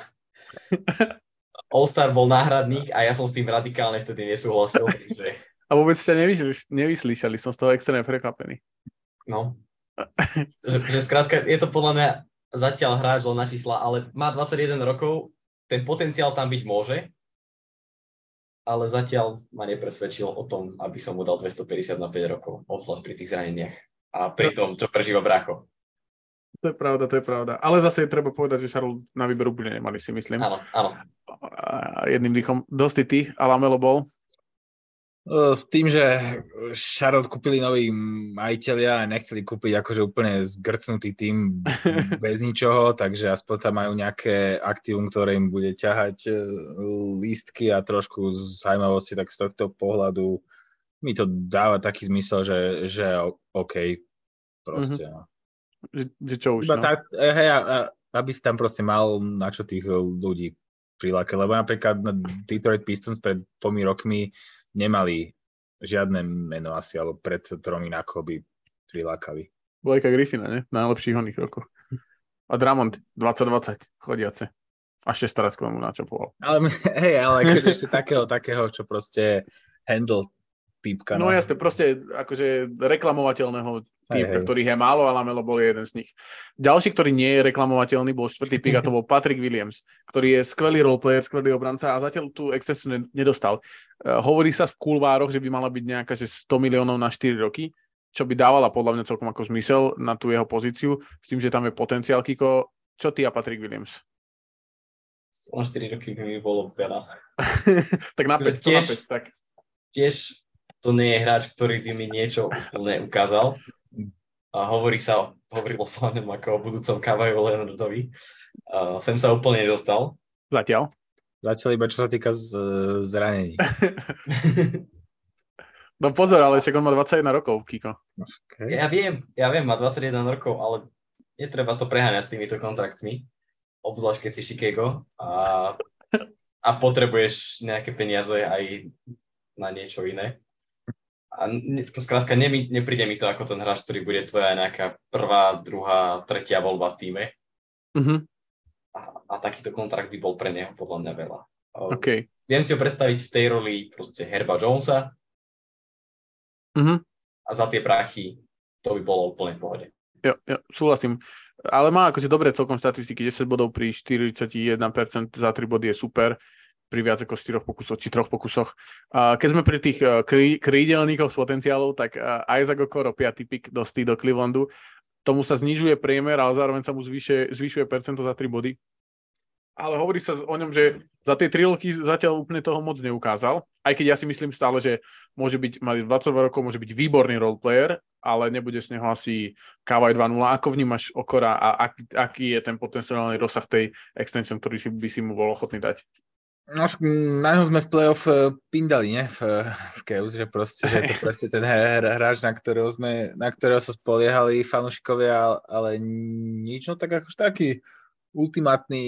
(laughs) All-Star bol náhradník a ja som s tým radikálne vtedy nesúhlasil. Že... A vôbec ťa nevyslyš- som z toho extrémne prekvapený. No. že, že skrátka, je to podľa mňa zatiaľ hráč len na čísla, ale má 21 rokov, ten potenciál tam byť môže, ale zatiaľ ma nepresvedčil o tom, aby som mu dal 250 na 5 rokov, obzvlášť pri tých zraneniach. A pri tom, čo prežíva Bracho. To je pravda, to je pravda. Ale zase je treba povedať, že Charles na výber úplne nemali, si myslím. Áno, áno. Jedným dýchom. Dosť ty, a Lamelo bol. S tým, že Charlotte kúpili noví majiteľia a nechceli kúpiť akože úplne zgrcnutý tým (laughs) bez ničoho, takže aspoň tam majú nejaké aktívum, ktoré im bude ťahať e, lístky a trošku zaujímavosti, tak z tohto pohľadu mi to dáva taký zmysel, že, že OK, proste. Mm-hmm. Že, že čo už, Iba no? tak, e, hej, a, a, aby si tam proste mal na čo tých ľudí prilákať, lebo napríklad na Detroit Pistons pred dvomi rokmi nemali žiadne meno asi, alebo pred tromi na by prilákali. Blakea Griffina, ne? Najlepších oných rokov. A Dramond 2020 chodiace. A šestarac k tomu načapoval. Ale (laughs) hej, ale akože ešte takého, takého, čo proste handle typka. No jasne, proste akože reklamovateľného typka, Hej, hej. ktorých je málo, ale Lamelo bol jeden z nich. Ďalší, ktorý nie je reklamovateľný, bol štvrtý pick a to bol Patrick Williams, ktorý je skvelý roleplayer, skvelý obranca a zatiaľ tú excesu ne- nedostal. Uh, hovorí sa v kulvároch, že by mala byť nejaká že 100 miliónov na 4 roky, čo by dávala podľa mňa celkom ako zmysel na tú jeho pozíciu, s tým, že tam je potenciál. Kiko, čo ty a Patrick Williams? Na 4 roky by mi bolo veľa. (laughs) tak na 5, to na Tiež- 5, tak. Tiež to nie je hráč, ktorý by mi niečo úplne ukázal. A hovorí sa, hovorilo sa o ňom ako o budúcom Kavaju Leonardovi. A sem sa úplne nedostal. Zatiaľ. Zatiaľ iba čo sa týka z, zranení. (laughs) No pozor, ale však on má 21 rokov, Kiko. Okay. Ja viem, ja viem, má 21 rokov, ale netreba to preháňať s týmito kontraktmi. Obzvlášť keď si Chicago a, a potrebuješ nejaké peniaze aj na niečo iné. A skrátka ne, nepríde mi to ako ten hráč, ktorý bude tvoja nejaká prvá, druhá, tretia voľba v týme. Uh-huh. a, a takýto kontrakt by bol pre neho podľa mňa veľa. OK. Viem si ho predstaviť v tej roli proste Herba Jonesa Mhm. a za tie prachy to by bolo úplne v pohode. Jo, jo, súhlasím. Ale má akože dobré celkom štatistiky, 10 bodov pri 41% za 3 body je super pri viac ako 4 pokusoch, či 3 pokusoch. Keď sme pri tých uh, krí, krídelníkov s potenciálov, tak uh, Isaac Okoro, 5. pick dostý do Clevelandu, tomu sa znižuje priemer, ale zároveň sa mu zvyšuje, zvyšuje percento za 3 body. Ale hovorí sa o ňom, že za tie 3 roky zatiaľ úplne toho moc neukázal. Aj keď ja si myslím stále, že môže byť, mať 22 rokov, môže byť výborný roleplayer, ale nebude z neho asi Kawhi 2.0. Ako vnímaš Okora a ak, aký je ten potenciálny rozsah tej extension, ktorý si by si mu bol ochotný dať? No, na ňom sme v playoff eh, pindali, ne? V, v Chaos, že proste, že je to (laughs) proste ten hráč, na ktorého, sme, na ktorého sa spoliehali fanúšikovia, ale nič, no tak akož taký ultimátny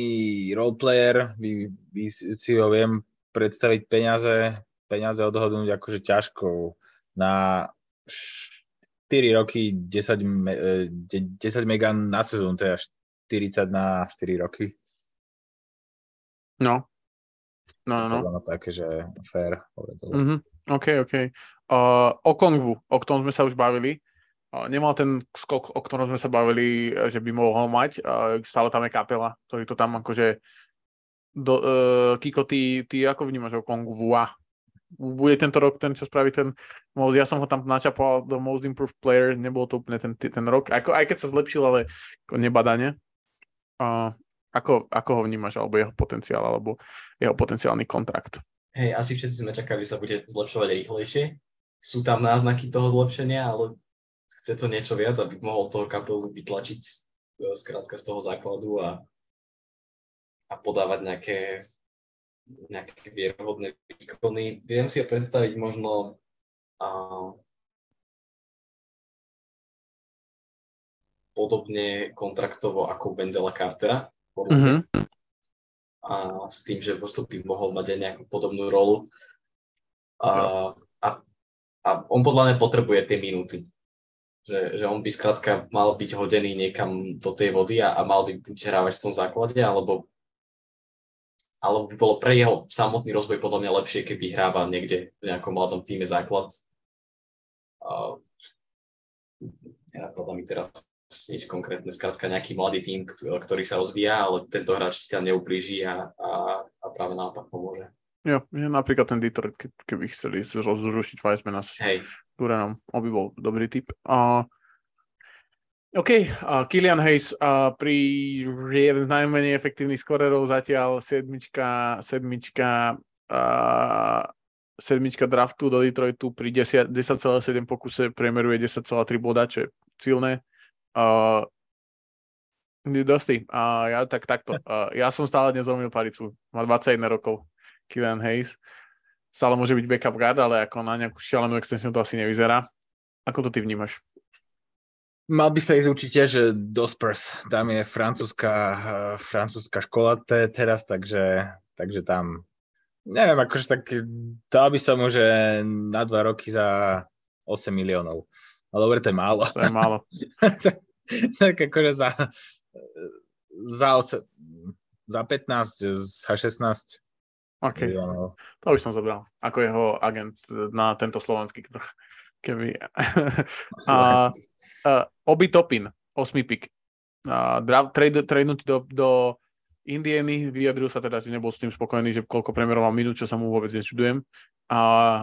roleplayer, vy, vy si ho viem predstaviť peniaze, peniaze odhodnúť akože ťažko na 4 roky 10, 10 mega na sezónu, teda 40 na 4 roky. No. No, no, no. také, že fair. Mm-hmm. OK, OK. Uh, o Kongvu, o ktorom sme sa už bavili, uh, nemal ten skok, o ktorom sme sa bavili, že by mohol mať. Uh, stále tam je kapela, ktorý to tam akože do, uh, Kiko, ty, ty ako vnímaš o Kongvu? bude tento rok ten, čo spraví ten most. Ja som ho tam načapoval do most improved player, nebol to úplne ten, ten rok, ako, aj keď sa zlepšil, ale nebadane. Uh, ako, ako ho vnímaš, alebo jeho potenciál, alebo jeho potenciálny kontrakt? Hej, asi všetci sme čakali, že sa bude zlepšovať rýchlejšie. Sú tam náznaky toho zlepšenia, ale chce to niečo viac, aby mohol toho kapelu vytlačiť skrátka z toho základu a, a podávať nejaké nejaké vierohodné výkony. Viem si predstaviť možno a, podobne kontraktovo ako Wendela Cartera. Mm-hmm. A s tým, že postupy mohol mať aj nejakú podobnú rolu. A, a, a on podľa mňa potrebuje tie minúty. Že, že on by skrátka mal byť hodený niekam do tej vody a, a mal by buď hrávať v tom základe, alebo alebo by bolo pre jeho samotný rozvoj podľa mňa lepšie, keby hrával niekde v nejakom mladom týme základ. Uh, nenapadá mi teraz nič konkrétne, skrátka nejaký mladý tým, ktorý sa rozvíja, ale tento hráč ti tam neublíži a, a, a práve naopak pomôže. Jo, že napríklad ten Detroit, keby chceli zrušiť Weissmana s Duranom, on by bol dobrý typ. Uh, OK, uh, Killian Hayes uh, pri jeden z najmenej efektívnych skorerov zatiaľ sedmička, sedmička, uh, sedmička draftu do Detroitu pri 10,7 pokuse priemeruje 10,3 boda, čo je silné. Uh, Dosti, uh, ja tak takto. Uh, ja som stále nezlomil paricu. Má 21 rokov. Killian Hayes. Stále môže byť backup guard, ale ako na nejakú šialenú extensiu to asi nevyzerá. Ako to ty vnímaš? Mal by sa ísť určite, že do Spurs. Tam je francúzska, uh, francúzska škola te, teraz, takže, takže tam neviem, akože tak dal by som mu, že na dva roky za 8 miliónov. Ale dobre, to je málo. To je málo. (laughs) (laughs) tak, akože za, za, 8, za 15, za 16 OK, miliónov. to by som zobral. Ako jeho agent na tento slovenský trh. Keby... (laughs) a, uh, Obi Topin, 8 pick. Uh, trade, tradenutý do, do Indieny, vyjadril sa teda, že nebol s tým spokojný, že koľko premeroval minút, čo sa mu vôbec nečudujem, a,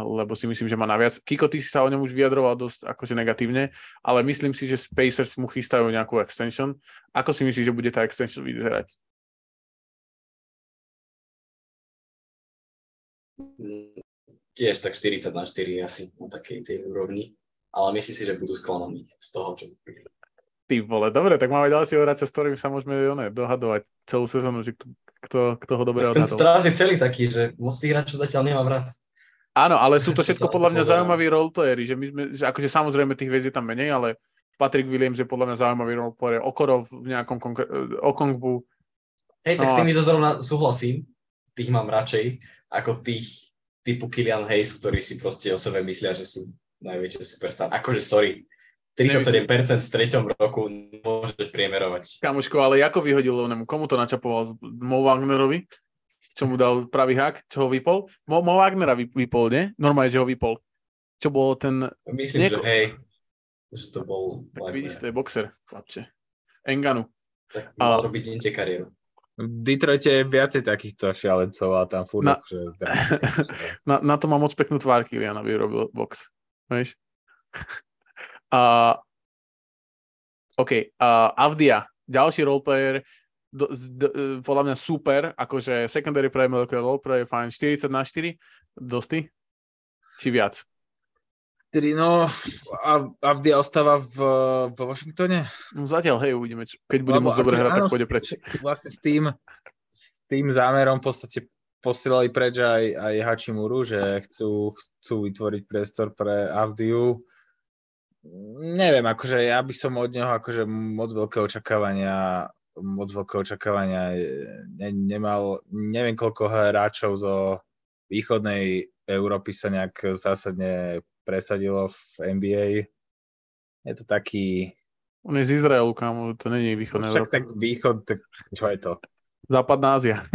lebo si myslím, že má naviac. Kiko, ty si sa o ňom už vyjadroval dosť akože negatívne, ale myslím si, že Spacers mu chystajú nejakú extension. Ako si myslíš, že bude tá extension vyzerať? Tiež tak 40 na 4 asi na takej tej úrovni ale myslím si, že budú sklamaní z toho, čo Ty vole, dobre, tak máme ďalšieho hráča, s ktorým sa môžeme one, dohadovať celú sezónu, že kto, kto, kto ho dobre odhadol. Ten strávne celý taký, že moc tých hráčov zatiaľ nemám rád. Áno, ale sú to všetko podľa mňa zaujímaví roleplayery, že my sme, že akože samozrejme tých hviezd je tam menej, ale Patrick Williams je podľa mňa zaujímavý roleplayer, Okorov v nejakom konkr- Okongbu. Hej, tak no, s týmito zrovna súhlasím, tých mám radšej, ako tých typu Killian Hayes, ktorí si proste o sebe myslia, že sú najväčšie superstar. Akože sorry, 37% v treťom roku môžeš priemerovať. Kamoško, ale ako vyhodil onemu? Komu to načapoval? Mo Wagnerovi? Čo mu dal pravý hák? Čo ho vypol? Mo, Mo Wagnera vypol, nie? Normálne, že ho vypol. Čo bol ten... Myslím, Nieko... že hej, že to bol Tak Wagner. vidíš, to je boxer, chlapče. Enganu. Tak mal ale... robiť inde kariéru. V Detroite je viacej takýchto šialencov a tam furt na, akože... (laughs) na, na to má moc peknú tvár Kilian, aby robil box. Vieš? Uh, OK, uh, Avdia, ďalší roleplayer, do, do, podľa mňa super, akože secondary player, roleplayer je fajn, 40 na 4, dosti? Či viac? Tedy no, Avdia ostáva v, v Washingtone? No zatiaľ, hej, uvidíme, keď bude môcť dobre hrať, tak pôjde preč. Vlastne s tým, s tým zámerom v podstate posielali preč aj, aj Hachimuru, že chcú, chcú vytvoriť priestor pre Avdiu neviem, akože ja by som od neho akože moc veľké očakávania moc veľké očakávania ne, nemal, neviem koľko hráčov zo východnej Európy sa nejak zásadne presadilo v NBA. Je to taký... On je z Izraelu, kámo, to není východná Však Európa. tak východ, tak čo je to? Západná Ázia. (laughs)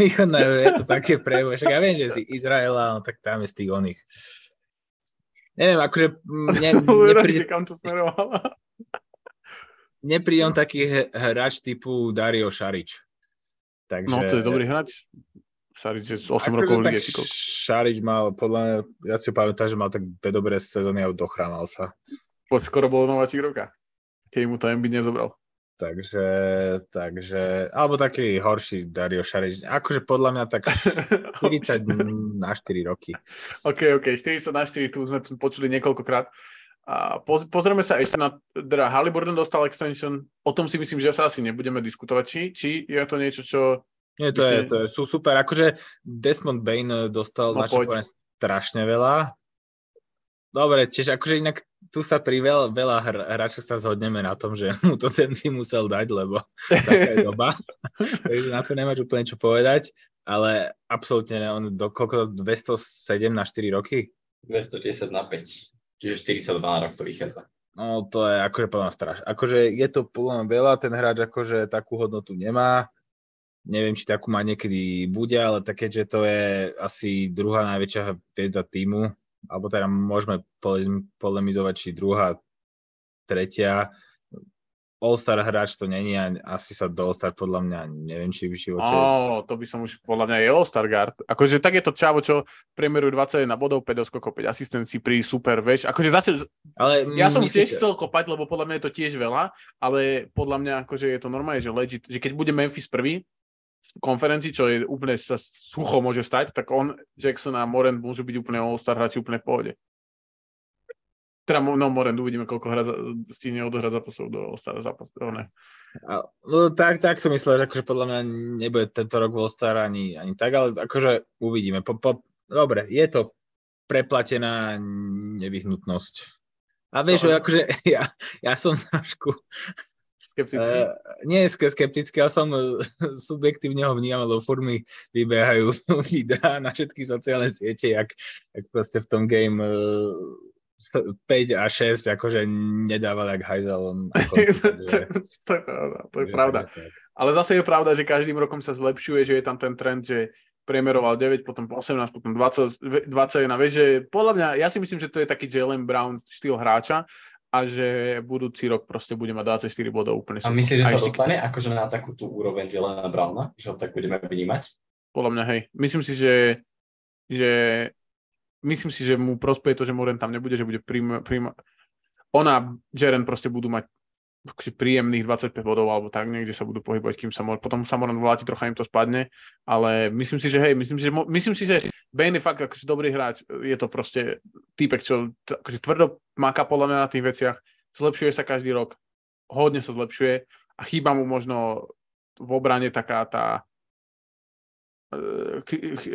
Východná Európa, je to také prevo. Však ja viem, že si Izraela, no tak tam je z tých oných neviem, akože mne, (laughs) nepríde, kam to smerovala. (laughs) nepríde on taký hráč typu Dario Šarič. Takže, no, to je dobrý hráč. Šarič je 8 akože rokov v Šarič mal, podľa mňa, ja si ho pamätám, že mal tak dve dobré sezóny a dochránal sa. Skoro bol nováčik roka. Keď mu to MB nezobral. Takže, takže, alebo taký horší Dario Šarič. Akože podľa mňa tak 40 (laughs) na 4 roky. OK, OK, 40 na 4, tu sme počuli niekoľkokrát. A pozrieme sa ešte na, teda Halliburton dostal extension, o tom si myslím, že sa asi nebudeme diskutovať, či, či je to niečo, čo... Nie, to, je, to je, sú super, akože Desmond Bain dostal no, strašne veľa, Dobre, tiež akože inak tu sa pri veľa, veľa hráčov sa zhodneme na tom, že mu to ten tým musel dať, lebo (laughs) taká je doba. (laughs) Takže na to nemáš úplne čo povedať, ale absolútne ne, on do koľko 207 na 4 roky? 210 na 5, čiže 42 na rok to vychádza. No to je akože podľa strašné. Akože je to podľa veľa, ten hráč akože takú hodnotu nemá. Neviem, či takú má niekedy bude, ale také, že to je asi druhá najväčšia hviezda týmu alebo teda môžeme polemizovať, či druhá, tretia. All-Star hráč to není a asi sa do All-Star podľa mňa neviem, či v živote... Oh, to by som už podľa mňa je All-Star guard. Akože tak je to čavo, čo priemeruje 21 bodov, 5 doskokov, 5 asistencií pri super, vieš. Akože zase, ale ja som tiež chcel kopať, lebo podľa mňa je to tiež veľa, ale podľa mňa akože je to normálne, že legit, že keď bude Memphis prvý, konferencii, čo je úplne sa sucho môže stať, tak on, Jackson a Morant môžu byť úplne all-star hráči úplne v pohode. Teda, no Morant, uvidíme, koľko hra za, stíne odohrať zápasov do all-star zápasov. Ne. No, tak, tak som myslel, že akože podľa mňa nebude tento rok all-star ani, ani tak, ale akože uvidíme. Po, po, dobre, je to preplatená nevyhnutnosť. A vieš, no, akože (laughs) ja, ja som trošku Skeptický? Uh, nie je skeptický, ja som uh, (laughs) subjektívne ho vnímal, lebo furt mi vybiehajú (laughs) videá na všetky sociálne siete, jak, jak proste v tom game uh, 5 a 6 akože nedával jak hajzel. to, to je pravda, to je pravda. Ale zase je pravda, že každým rokom sa zlepšuje, že je tam ten trend, že priemeroval 9, potom 18, potom 20, 21. Vieš, že podľa mňa, ja si myslím, že to je taký Jalen Brown štýl hráča, a že budúci rok proste bude mať 24 bodov úplne. A myslíš, že sa dostane akože na takú tú úroveň Jelena Browna, že ho tak budeme vnímať? Podľa mňa, hej. Myslím si, že, že myslím si, že mu prospeje to, že Moren tam nebude, že bude prim, prim... Ona, Jaren proste budú mať príjemných 25 bodov alebo tak, niekde sa budú pohybovať, kým sa môže. Potom sa možno voláti, trocha im to spadne, ale myslím si, že hej, myslím si, že, myslím si, že Bane je fakt akože dobrý hráč, je to proste týpek, čo akože tvrdo máka podľa mňa na tých veciach, zlepšuje sa každý rok, hodne sa zlepšuje a chýba mu možno v obrane taká tá e,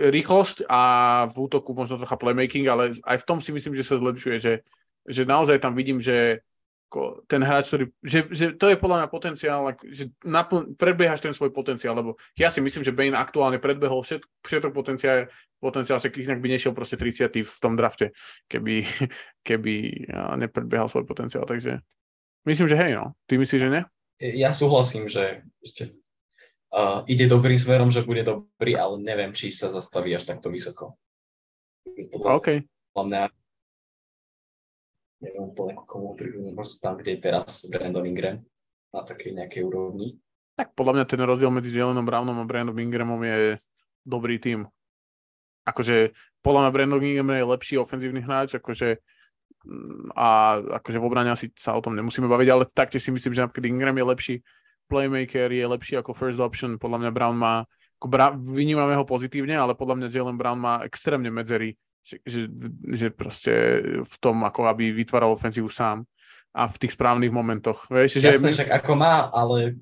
rýchlosť a v útoku možno trocha playmaking, ale aj v tom si myslím, že sa zlepšuje, že, že naozaj tam vidím, že ten hráč, ktorý, že, že to je podľa mňa potenciál, že napl- predbiehaš ten svoj potenciál, lebo ja si myslím, že Bane aktuálne predbehol všet, všetok potenciál, potenciál, že inak by nešiel proste 30 v tom drafte, keby, (laughs) keby nepredbiehal svoj potenciál, takže myslím, že hej, no. Ty myslíš, že ne? Ja súhlasím, že, že uh, ide dobrým smerom, že bude dobrý, ale neviem, či sa zastaví až takto vysoko. Podľa, OK. Podľa mňa neviem úplne komu prihľadnúť, možno tam, kde je teraz Brandon Ingram na takej nejakej úrovni. Tak podľa mňa ten rozdiel medzi Jelenom Brownom a Brandon Ingramom je dobrý tým. Akože podľa mňa Brandon Ingram je lepší ofenzívny hráč, akože mm, a akože v obrane asi sa o tom nemusíme baviť, ale taktiež si myslím, že napríklad Ingram je lepší playmaker, je lepší ako first option, podľa mňa Brown má, ako Bra- vynímame ho pozitívne, ale podľa mňa Jalen Brown má extrémne medzery že, že, že proste v tom, ako aby vytváral ofenzívu sám a v tých správnych momentoch. Vieš, že Jasné, však ako má, ale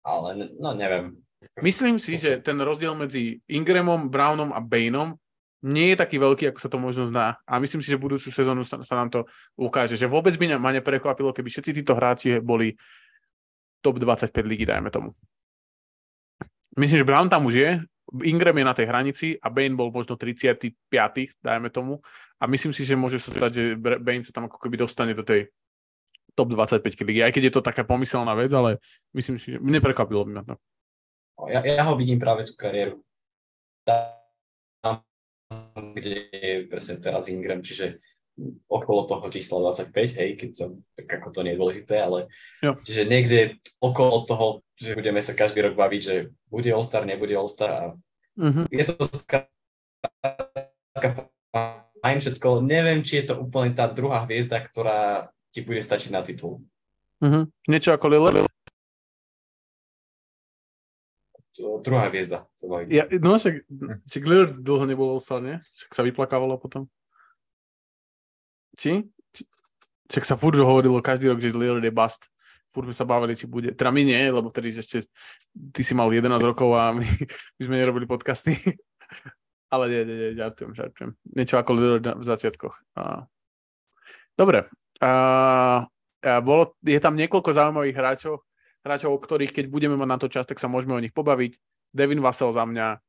ale no neviem. Myslím si, že ten rozdiel medzi Ingramom, Brownom a Baneom nie je taký veľký, ako sa to možno zná. A myslím si, že budúcu sezónu sa, sa nám to ukáže. Že vôbec by ma neprekvapilo, keby všetci títo hráči boli top 25 ligy, dajme tomu. Myslím, že Brown tam už je, Ingram je na tej hranici a Bane bol možno 35. dajme tomu. A myslím si, že môže sa stať, že Bane sa tam ako keby dostane do tej top 25 ligy. Aj keď je to taká pomyselná vec, ale myslím si, že neprekvapilo by ma to. Ja, ja ho vidím práve tú kariéru. Tam, kde je presne teraz Ingram, čiže okolo toho čísla 25, hej, keď som, tak ako to nie je dôležité, ale jo. čiže niekde okolo toho, že budeme sa každý rok baviť, že bude All-Star, nebude All-Star a uh-huh. je to fajn všetko, neviem, či je to úplne tá druhá hviezda, ktorá ti bude stačiť na titul. Uh-huh. Niečo ako Lillard? Druhá hviezda. Ja, no však, však Lillard dlho nebol All-Star, nie? Však sa vyplakávalo potom. Či? či? Sa furt hovorilo každý rok, že Lillard je bust. Furt sme sa bavili, či bude. Teda my nie, lebo tedy ešte ty si mal 11 rokov a my, (laughs) my sme nerobili podcasty. (laughs) Ale nie, nie, nie, žartujem, žartujem. Niečo ako Lillard v začiatkoch. Dobre. A... A bolo, je tam niekoľko zaujímavých hráčov, hráčov, o ktorých keď budeme mať na to čas, tak sa môžeme o nich pobaviť. Devin Vassell za mňa,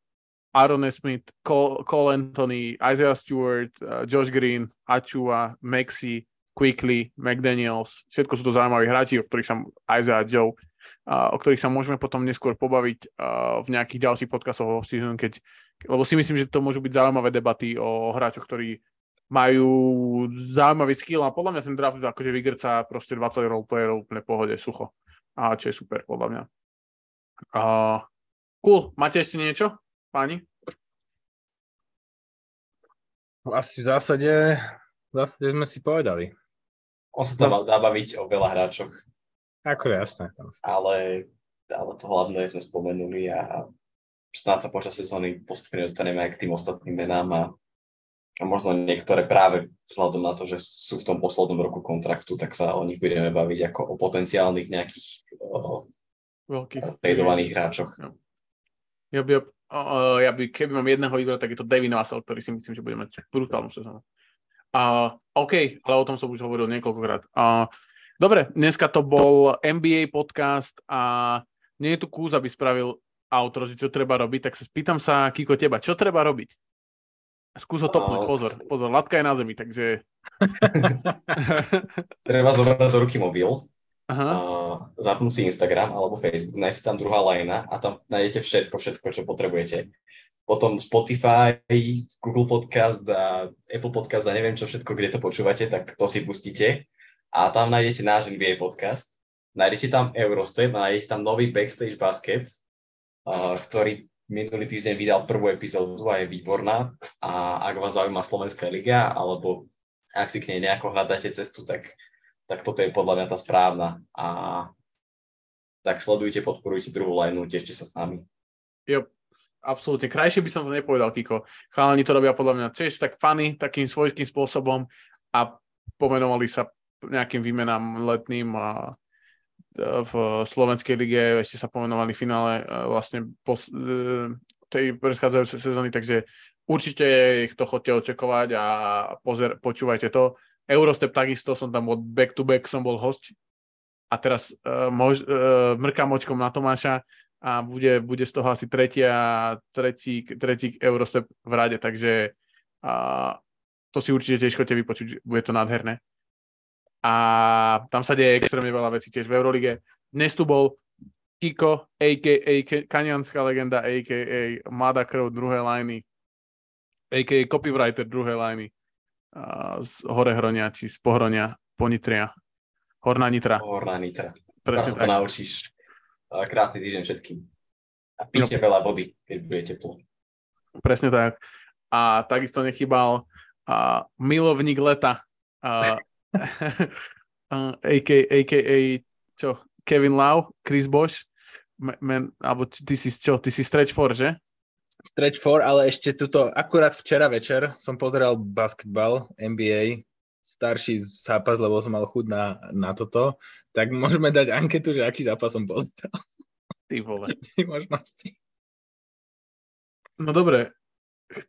Aaron Smith, Cole, Cole Anthony, Isaiah Stewart, uh, Josh Green, Achua, Maxi, Quickly, McDaniels, všetko sú to zaujímaví hráči, o ktorých sa Isaiah Joe, uh, o ktorých sa môžeme potom neskôr pobaviť uh, v nejakých ďalších podcastoch season, keď, lebo si myslím, že to môžu byť zaujímavé debaty o hráčoch, ktorí majú zaujímavý skill a podľa mňa ten draft akože vygrca proste 20 roleplayerov úplne pohode, sucho. A čo je super, podľa mňa. Uh, cool, máte ešte niečo? Páni? Asi v zásade, v zásade sme si povedali. On sa tam mal dá baviť o veľa hráčoch. Ako jasné. Ale, ale to hlavné sme spomenuli a snáď sa počas sezóny postupne dostaneme aj k tým ostatným menám a, a možno niektoré práve vzhľadom na to, že sú v tom poslednom roku kontraktu, tak sa o nich budeme baviť ako o potenciálnych nejakých o, veľkých hráčoch. Ja by, uh, ja by, keby mám jedného vybrať, tak je to Devin Vassell, ktorý si myslím, že bude mať brutálnu sezónu. Uh, OK, ale o tom som už hovoril niekoľkokrát. Uh, dobre, dneska to bol NBA podcast a nie je tu kúz, aby spravil outro, že čo treba robiť, tak sa spýtam sa, Kiko, teba, čo treba robiť? Skús ho topnúť, pozor, pozor, latka je na zemi, takže... (laughs) (laughs) treba zobrať do ruky mobil, Aha. Zapnúť si Instagram alebo Facebook, nájsť si tam druhá lajna a tam nájdete všetko, všetko, čo potrebujete. Potom Spotify, Google Podcast a Apple Podcast a neviem čo všetko, kde to počúvate, tak to si pustíte. A tam nájdete náš NBA podcast. Nájdete tam Eurostep a nájdete tam nový Backstage Basket, uh, ktorý minulý týždeň vydal prvú epizódu a je výborná. A ak vás zaujíma Slovenská liga, alebo ak si k nej nejako hľadáte cestu, tak tak toto je podľa mňa tá správna. A tak sledujte, podporujte druhú lineu, tešte sa s nami. Jo, absolútne. Krajšie by som to nepovedal, Kiko. Chalani to robia podľa mňa tiež tak funny, takým svojským spôsobom a pomenovali sa nejakým výmenám letným a v Slovenskej lige ešte sa pomenovali finále vlastne po e, tej predchádzajúcej sezóny, takže určite ich to chodte očakovať a pozer, počúvajte to. Eurostep takisto, som tam bol back to back, som bol host a teraz uh, mož, uh, mrkám očkom na Tomáša a bude, bude z toho asi tretia, tretí, tretí Eurostep v rade, takže uh, to si určite tiež chodte vypočuť, bude to nádherné. A tam sa deje extrémne veľa vecí tiež v Eurolige. Dnes tu bol Kiko, a.k.a. Kanianská legenda, a.k.a. Mladá krv druhé liny, a.k.a. copywriter druhé liny z Horehronia, či z Pohronia, Ponitria, Horná Nitra. Horná Nitra. Presne sa to naučíš. Krásny týždeň všetkým. A píte no. veľa vody, keď bude teplo. Presne tak. A takisto nechybal a milovník leta. A, (laughs) a.k.a. a.k.a. čo? Kevin Lau, Chris Bosch, men, alebo ty si čo? Ty si stretch for, že? Stretch for, ale ešte tuto, akurát včera večer som pozeral basketbal, NBA, starší zápas, lebo som mal chuť na, na toto, tak môžeme dať anketu, že aký zápas som pozeral. Ty vole. (laughs) možnosti. No dobre,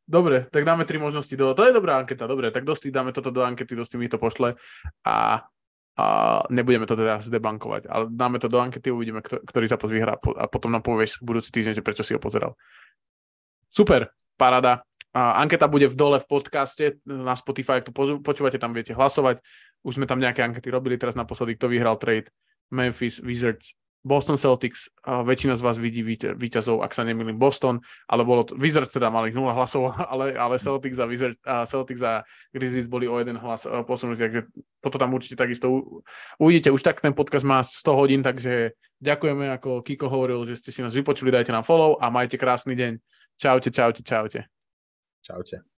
dobre, tak dáme tri možnosti. Do... To je dobrá anketa, dobre, tak dosti dáme toto do ankety, dosti mi to pošle a a nebudeme to teda zdebankovať, ale dáme to do ankety, uvidíme, kto, ktorý zápas vyhrá a potom nám povieš budúci týždeň, že prečo si ho pozeral. Super, parada. Anketa bude v dole v podcaste na Spotify, ak to počúvate, tam viete hlasovať. Už sme tam nejaké ankety robili, teraz naposledy, kto vyhral trade Memphis Wizards Boston Celtics, väčšina z vás vidí víťazov, ak sa nemýlim, Boston, ale bolo to, Wizards teda mali 0 hlasov, (laughs) ale, ale Celtics a, Wizards, a Celtics a Grizzlies boli o jeden hlas posunutí, takže toto tam určite takisto uvidíte. Už tak ten podcast má 100 hodín, takže ďakujeme, ako Kiko hovoril, že ste si nás vypočuli, dajte nám follow a majte krásny deň. Čaute, čaute, čaute. Čaute.